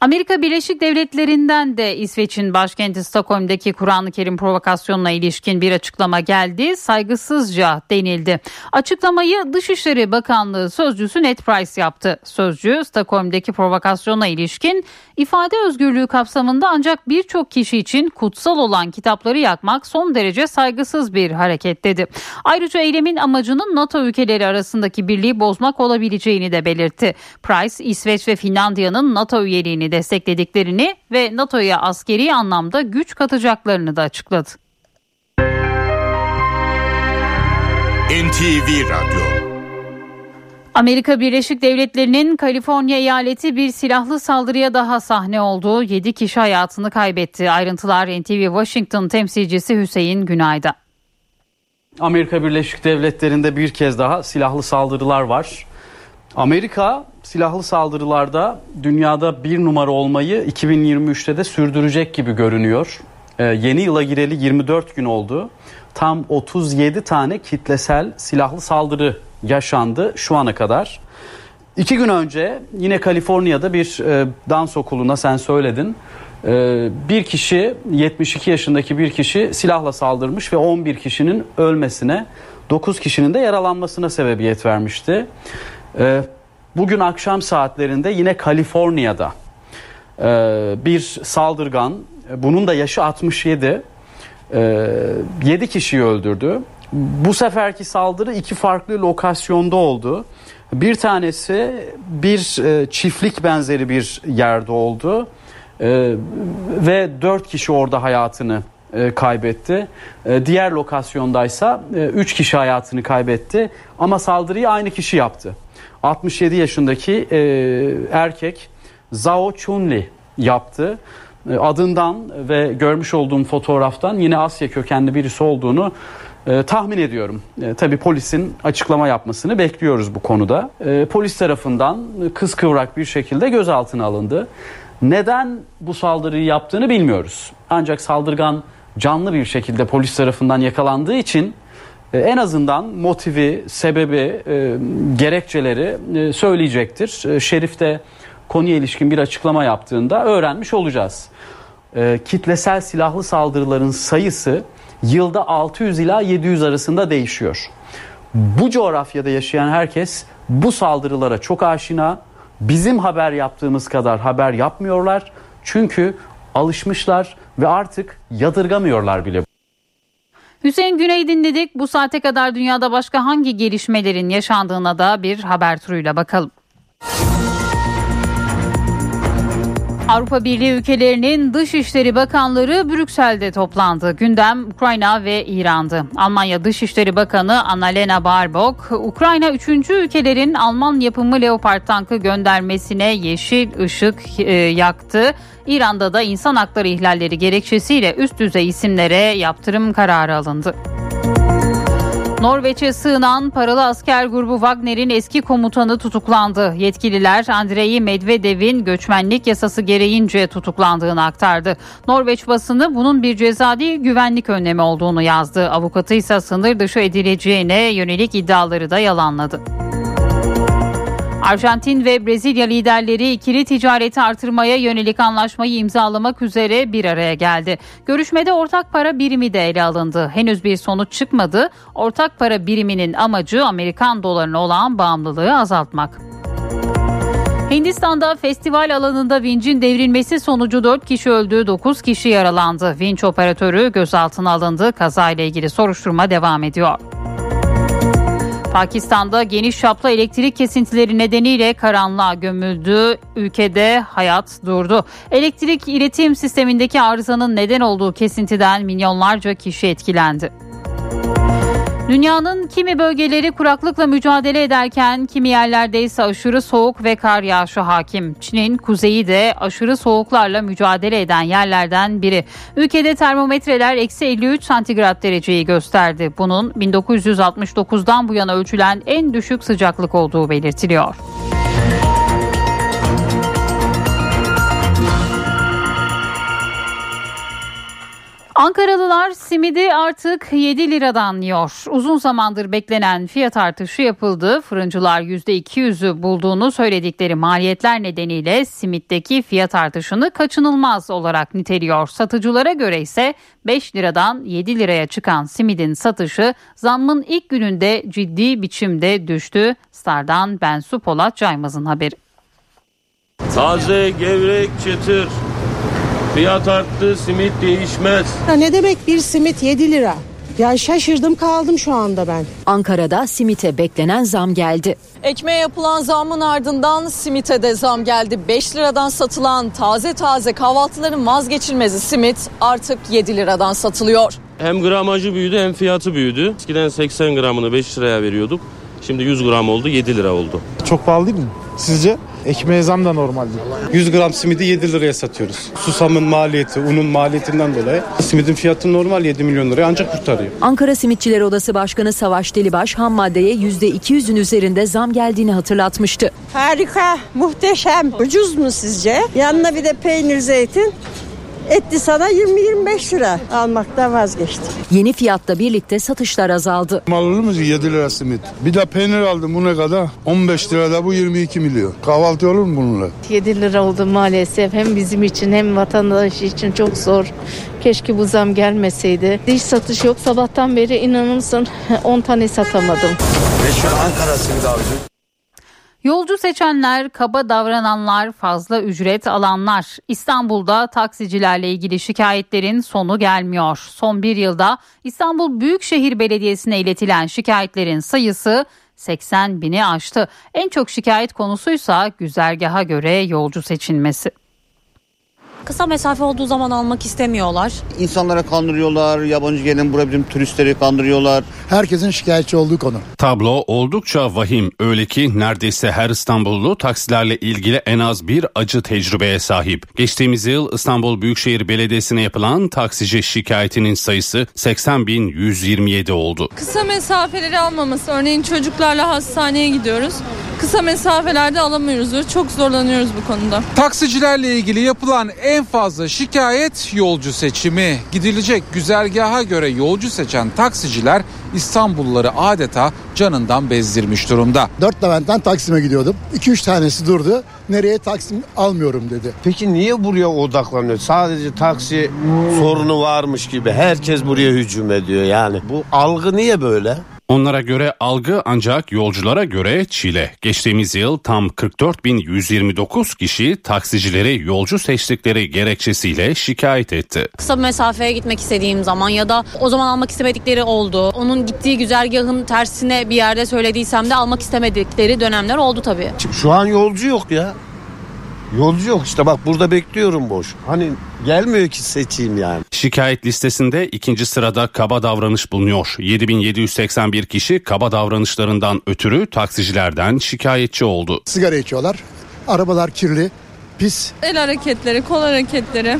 Amerika Birleşik Devletleri'nden de İsveç'in başkenti Stockholm'daki Kur'an-ı Kerim provokasyonuna ilişkin bir açıklama geldi. Saygısızca denildi. Açıklamayı Dışişleri Bakanlığı sözcüsü Ned Price yaptı. Sözcü Stockholm'daki provokasyona ilişkin ifade özgürlüğü kapsamında ancak birçok kişi için kutsal olan kitapları yakmak son derece saygısız bir hareket dedi. Ayrıca eylemin amacının NATO ülkeleri arasındaki birliği bozmak olabileceğini de belirtti. Price, İsveç ve Finlandiya'nın NATO üyeliğini desteklediklerini ve NATO'ya askeri anlamda güç katacaklarını da açıkladı. NTV Radyo Amerika Birleşik Devletleri'nin Kaliforniya eyaleti bir silahlı saldırıya daha sahne oldu. 7 kişi hayatını kaybetti. Ayrıntılar NTV Washington temsilcisi Hüseyin Günay'da. Amerika Birleşik Devletleri'nde bir kez daha silahlı saldırılar var. Amerika silahlı saldırılarda dünyada bir numara olmayı 2023'te de sürdürecek gibi görünüyor. Ee, yeni yıla gireli 24 gün oldu. Tam 37 tane kitlesel silahlı saldırı yaşandı şu ana kadar. İki gün önce yine Kaliforniya'da bir e, dans okuluna sen söyledin. E, bir kişi 72 yaşındaki bir kişi silahla saldırmış ve 11 kişinin ölmesine 9 kişinin de yaralanmasına sebebiyet vermişti. E, bugün akşam saatlerinde yine Kaliforniya'da e, bir saldırgan bunun da yaşı 67 e, 7 kişiyi öldürdü. Bu seferki saldırı iki farklı lokasyonda oldu. Bir tanesi bir e, çiftlik benzeri bir yerde oldu e, ve dört kişi orada hayatını e, kaybetti. E, diğer lokasyondaysa e, üç kişi hayatını kaybetti ama saldırıyı aynı kişi yaptı. 67 yaşındaki e, erkek Zhao Chunli yaptı. E, adından ve görmüş olduğum fotoğraftan yine Asya kökenli birisi olduğunu e, tahmin ediyorum. E, tabii polisin açıklama yapmasını bekliyoruz bu konuda. E, polis tarafından kıskıvrak bir şekilde gözaltına alındı. Neden bu saldırıyı yaptığını bilmiyoruz. Ancak saldırgan canlı bir şekilde polis tarafından yakalandığı için en azından motivi, sebebi, e, gerekçeleri e, söyleyecektir. E, Şerif de konuya ilişkin bir açıklama yaptığında öğrenmiş olacağız. E, kitlesel silahlı saldırıların sayısı yılda 600 ila 700 arasında değişiyor. Bu coğrafyada yaşayan herkes bu saldırılara çok aşina. Bizim haber yaptığımız kadar haber yapmıyorlar. Çünkü alışmışlar ve artık yadırgamıyorlar bile. Hüseyin Güney dinledik. Bu saate kadar dünyada başka hangi gelişmelerin yaşandığına da bir haber turuyla bakalım. Avrupa Birliği ülkelerinin Dışişleri Bakanları Brüksel'de toplandı. Gündem Ukrayna ve İran'dı. Almanya Dışişleri Bakanı Annalena Baerbock, Ukrayna 3. ülkelerin Alman yapımı Leopard tankı göndermesine yeşil ışık e, yaktı. İran'da da insan hakları ihlalleri gerekçesiyle üst düzey isimlere yaptırım kararı alındı. Norveç'e sığınan paralı asker grubu Wagner'in eski komutanı tutuklandı. Yetkililer Andrei Medvedev'in göçmenlik yasası gereğince tutuklandığını aktardı. Norveç basını bunun bir ceza değil güvenlik önlemi olduğunu yazdı. Avukatı ise sınır dışı edileceğine yönelik iddiaları da yalanladı. Arjantin ve Brezilya liderleri ikili ticareti artırmaya yönelik anlaşmayı imzalamak üzere bir araya geldi. Görüşmede ortak para birimi de ele alındı. Henüz bir sonuç çıkmadı. Ortak para biriminin amacı Amerikan dolarına olan bağımlılığı azaltmak. Hindistan'da festival alanında vincin devrilmesi sonucu 4 kişi öldü, 9 kişi yaralandı. Vinç operatörü gözaltına alındı. Kazayla ilgili soruşturma devam ediyor. Pakistan'da geniş çaplı elektrik kesintileri nedeniyle karanlığa gömüldü. Ülkede hayat durdu. Elektrik iletim sistemindeki arızanın neden olduğu kesintiden milyonlarca kişi etkilendi. Dünyanın kimi bölgeleri kuraklıkla mücadele ederken kimi yerlerde ise aşırı soğuk ve kar yağışı hakim. Çin'in kuzeyi de aşırı soğuklarla mücadele eden yerlerden biri. Ülkede termometreler eksi 53 santigrat dereceyi gösterdi. Bunun 1969'dan bu yana ölçülen en düşük sıcaklık olduğu belirtiliyor. Ankaralılar simidi artık 7 liradan yiyor. Uzun zamandır beklenen fiyat artışı yapıldı. Fırıncılar %200'ü bulduğunu söyledikleri maliyetler nedeniyle simitteki fiyat artışını kaçınılmaz olarak niteliyor. Satıcılara göre ise 5 liradan 7 liraya çıkan simidin satışı zammın ilk gününde ciddi biçimde düştü. Star'dan Bensu Polat Caymaz'ın haberi. Taze, gevrek, çıtır. Fiyat arttı, simit değişmez. Ya ne demek bir simit 7 lira? Ya şaşırdım kaldım şu anda ben. Ankara'da simite beklenen zam geldi. Ekmeğe yapılan zamın ardından simite de zam geldi. 5 liradan satılan taze taze kahvaltıların vazgeçilmezi simit artık 7 liradan satılıyor. Hem gramajı büyüdü hem fiyatı büyüdü. Eskiden 80 gramını 5 liraya veriyorduk. Şimdi 100 gram oldu 7 lira oldu. Çok pahalı değil mi? Sizce? Ekmeğe zam da normal değil. 100 gram simidi 7 liraya satıyoruz. Susamın maliyeti, unun maliyetinden dolayı simidin fiyatı normal 7 milyon liraya ancak kurtarıyor. Ankara Simitçiler Odası Başkanı Savaş Delibaş ham maddeye %200'ün üzerinde zam geldiğini hatırlatmıştı. Harika, muhteşem. Ucuz mu sizce? Yanına bir de peynir zeytin. Etti sana 20-25 lira almaktan vazgeçtim. Yeni fiyatla birlikte satışlar azaldı. Mal olur mu 7 lira simit? Bir de peynir aldım bu ne kadar? 15 lirada bu 22 milyon. Kahvaltı olur mu bununla? 7 lira oldu maalesef. Hem bizim için hem vatandaş için çok zor. Keşke bu zam gelmeseydi. Hiç satış yok. Sabahtan beri inanır mısın 10 *laughs* tane satamadım. Meşhur Ankara simidi abici. Yolcu seçenler, kaba davrananlar, fazla ücret alanlar. İstanbul'da taksicilerle ilgili şikayetlerin sonu gelmiyor. Son bir yılda İstanbul Büyükşehir Belediyesi'ne iletilen şikayetlerin sayısı 80 bini aştı. En çok şikayet konusuysa güzergaha göre yolcu seçilmesi. Kısa mesafe olduğu zaman almak istemiyorlar. İnsanlara kandırıyorlar, yabancı gelen buraya bizim turistleri kandırıyorlar. Herkesin şikayetçi olduğu konu. Tablo oldukça vahim. Öyle ki neredeyse her İstanbullu taksilerle ilgili en az bir acı tecrübeye sahip. Geçtiğimiz yıl İstanbul Büyükşehir Belediyesi'ne yapılan taksici şikayetinin sayısı 80.127 oldu. Kısa mesafeleri almaması. Örneğin çocuklarla hastaneye gidiyoruz. Kısa mesafelerde alamıyoruz. Çok zorlanıyoruz bu konuda. Taksicilerle ilgili yapılan en fazla şikayet yolcu seçimi. Gidilecek güzergaha göre yolcu seçen taksiciler İstanbulluları adeta canından bezdirmiş durumda. Dört Levent'ten Taksim'e gidiyordum. 2-3 tanesi durdu. Nereye Taksim almıyorum dedi. Peki niye buraya odaklanıyor? Sadece taksi sorunu varmış gibi herkes buraya hücum ediyor yani. Bu algı niye böyle? Onlara göre algı ancak yolculara göre çile. Geçtiğimiz yıl tam 44.129 kişi taksicileri yolcu seçtikleri gerekçesiyle şikayet etti. Kısa bir mesafeye gitmek istediğim zaman ya da o zaman almak istemedikleri oldu. Onun gittiği güzergahın tersine bir yerde söylediysem de almak istemedikleri dönemler oldu tabii. Şu an yolcu yok ya. Yolcu yok işte bak burada bekliyorum boş. Hani gelmiyor ki seçeyim yani. Şikayet listesinde ikinci sırada kaba davranış bulunuyor. 7781 kişi kaba davranışlarından ötürü taksicilerden şikayetçi oldu. Sigara içiyorlar. Arabalar kirli, pis. El hareketleri, kol hareketleri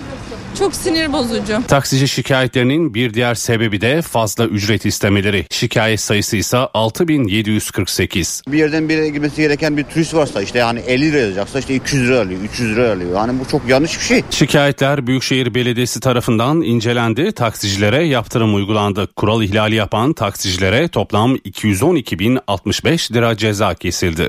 çok sinir bozucu. Taksici şikayetlerinin bir diğer sebebi de fazla ücret istemeleri. Şikayet sayısı ise 6748. Bir yerden bir yere gitmesi gereken bir turist varsa işte yani 50 lira yazacaksa işte 200 lira alıyor, 300 lira alıyor. Yani bu çok yanlış bir şey. Şikayetler Büyükşehir Belediyesi tarafından incelendi. Taksicilere yaptırım uygulandı. Kural ihlali yapan taksicilere toplam 212.065 lira ceza kesildi.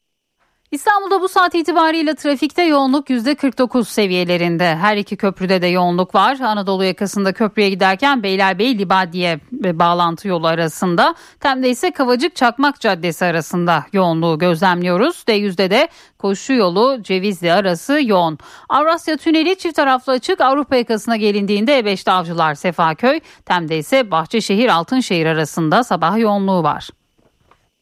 İstanbul'da bu saat itibariyle trafikte yoğunluk %49 seviyelerinde. Her iki köprüde de yoğunluk var. Anadolu yakasında köprüye giderken Beylerbeyi Libadiye bağlantı yolu arasında. Tem'de ise Kavacık Çakmak Caddesi arasında yoğunluğu gözlemliyoruz. D100'de de koşu yolu Cevizli arası yoğun. Avrasya Tüneli çift taraflı açık Avrupa yakasına gelindiğinde E5'te Avcılar Sefaköy. Tem'de ise Bahçeşehir Altınşehir arasında sabah yoğunluğu var.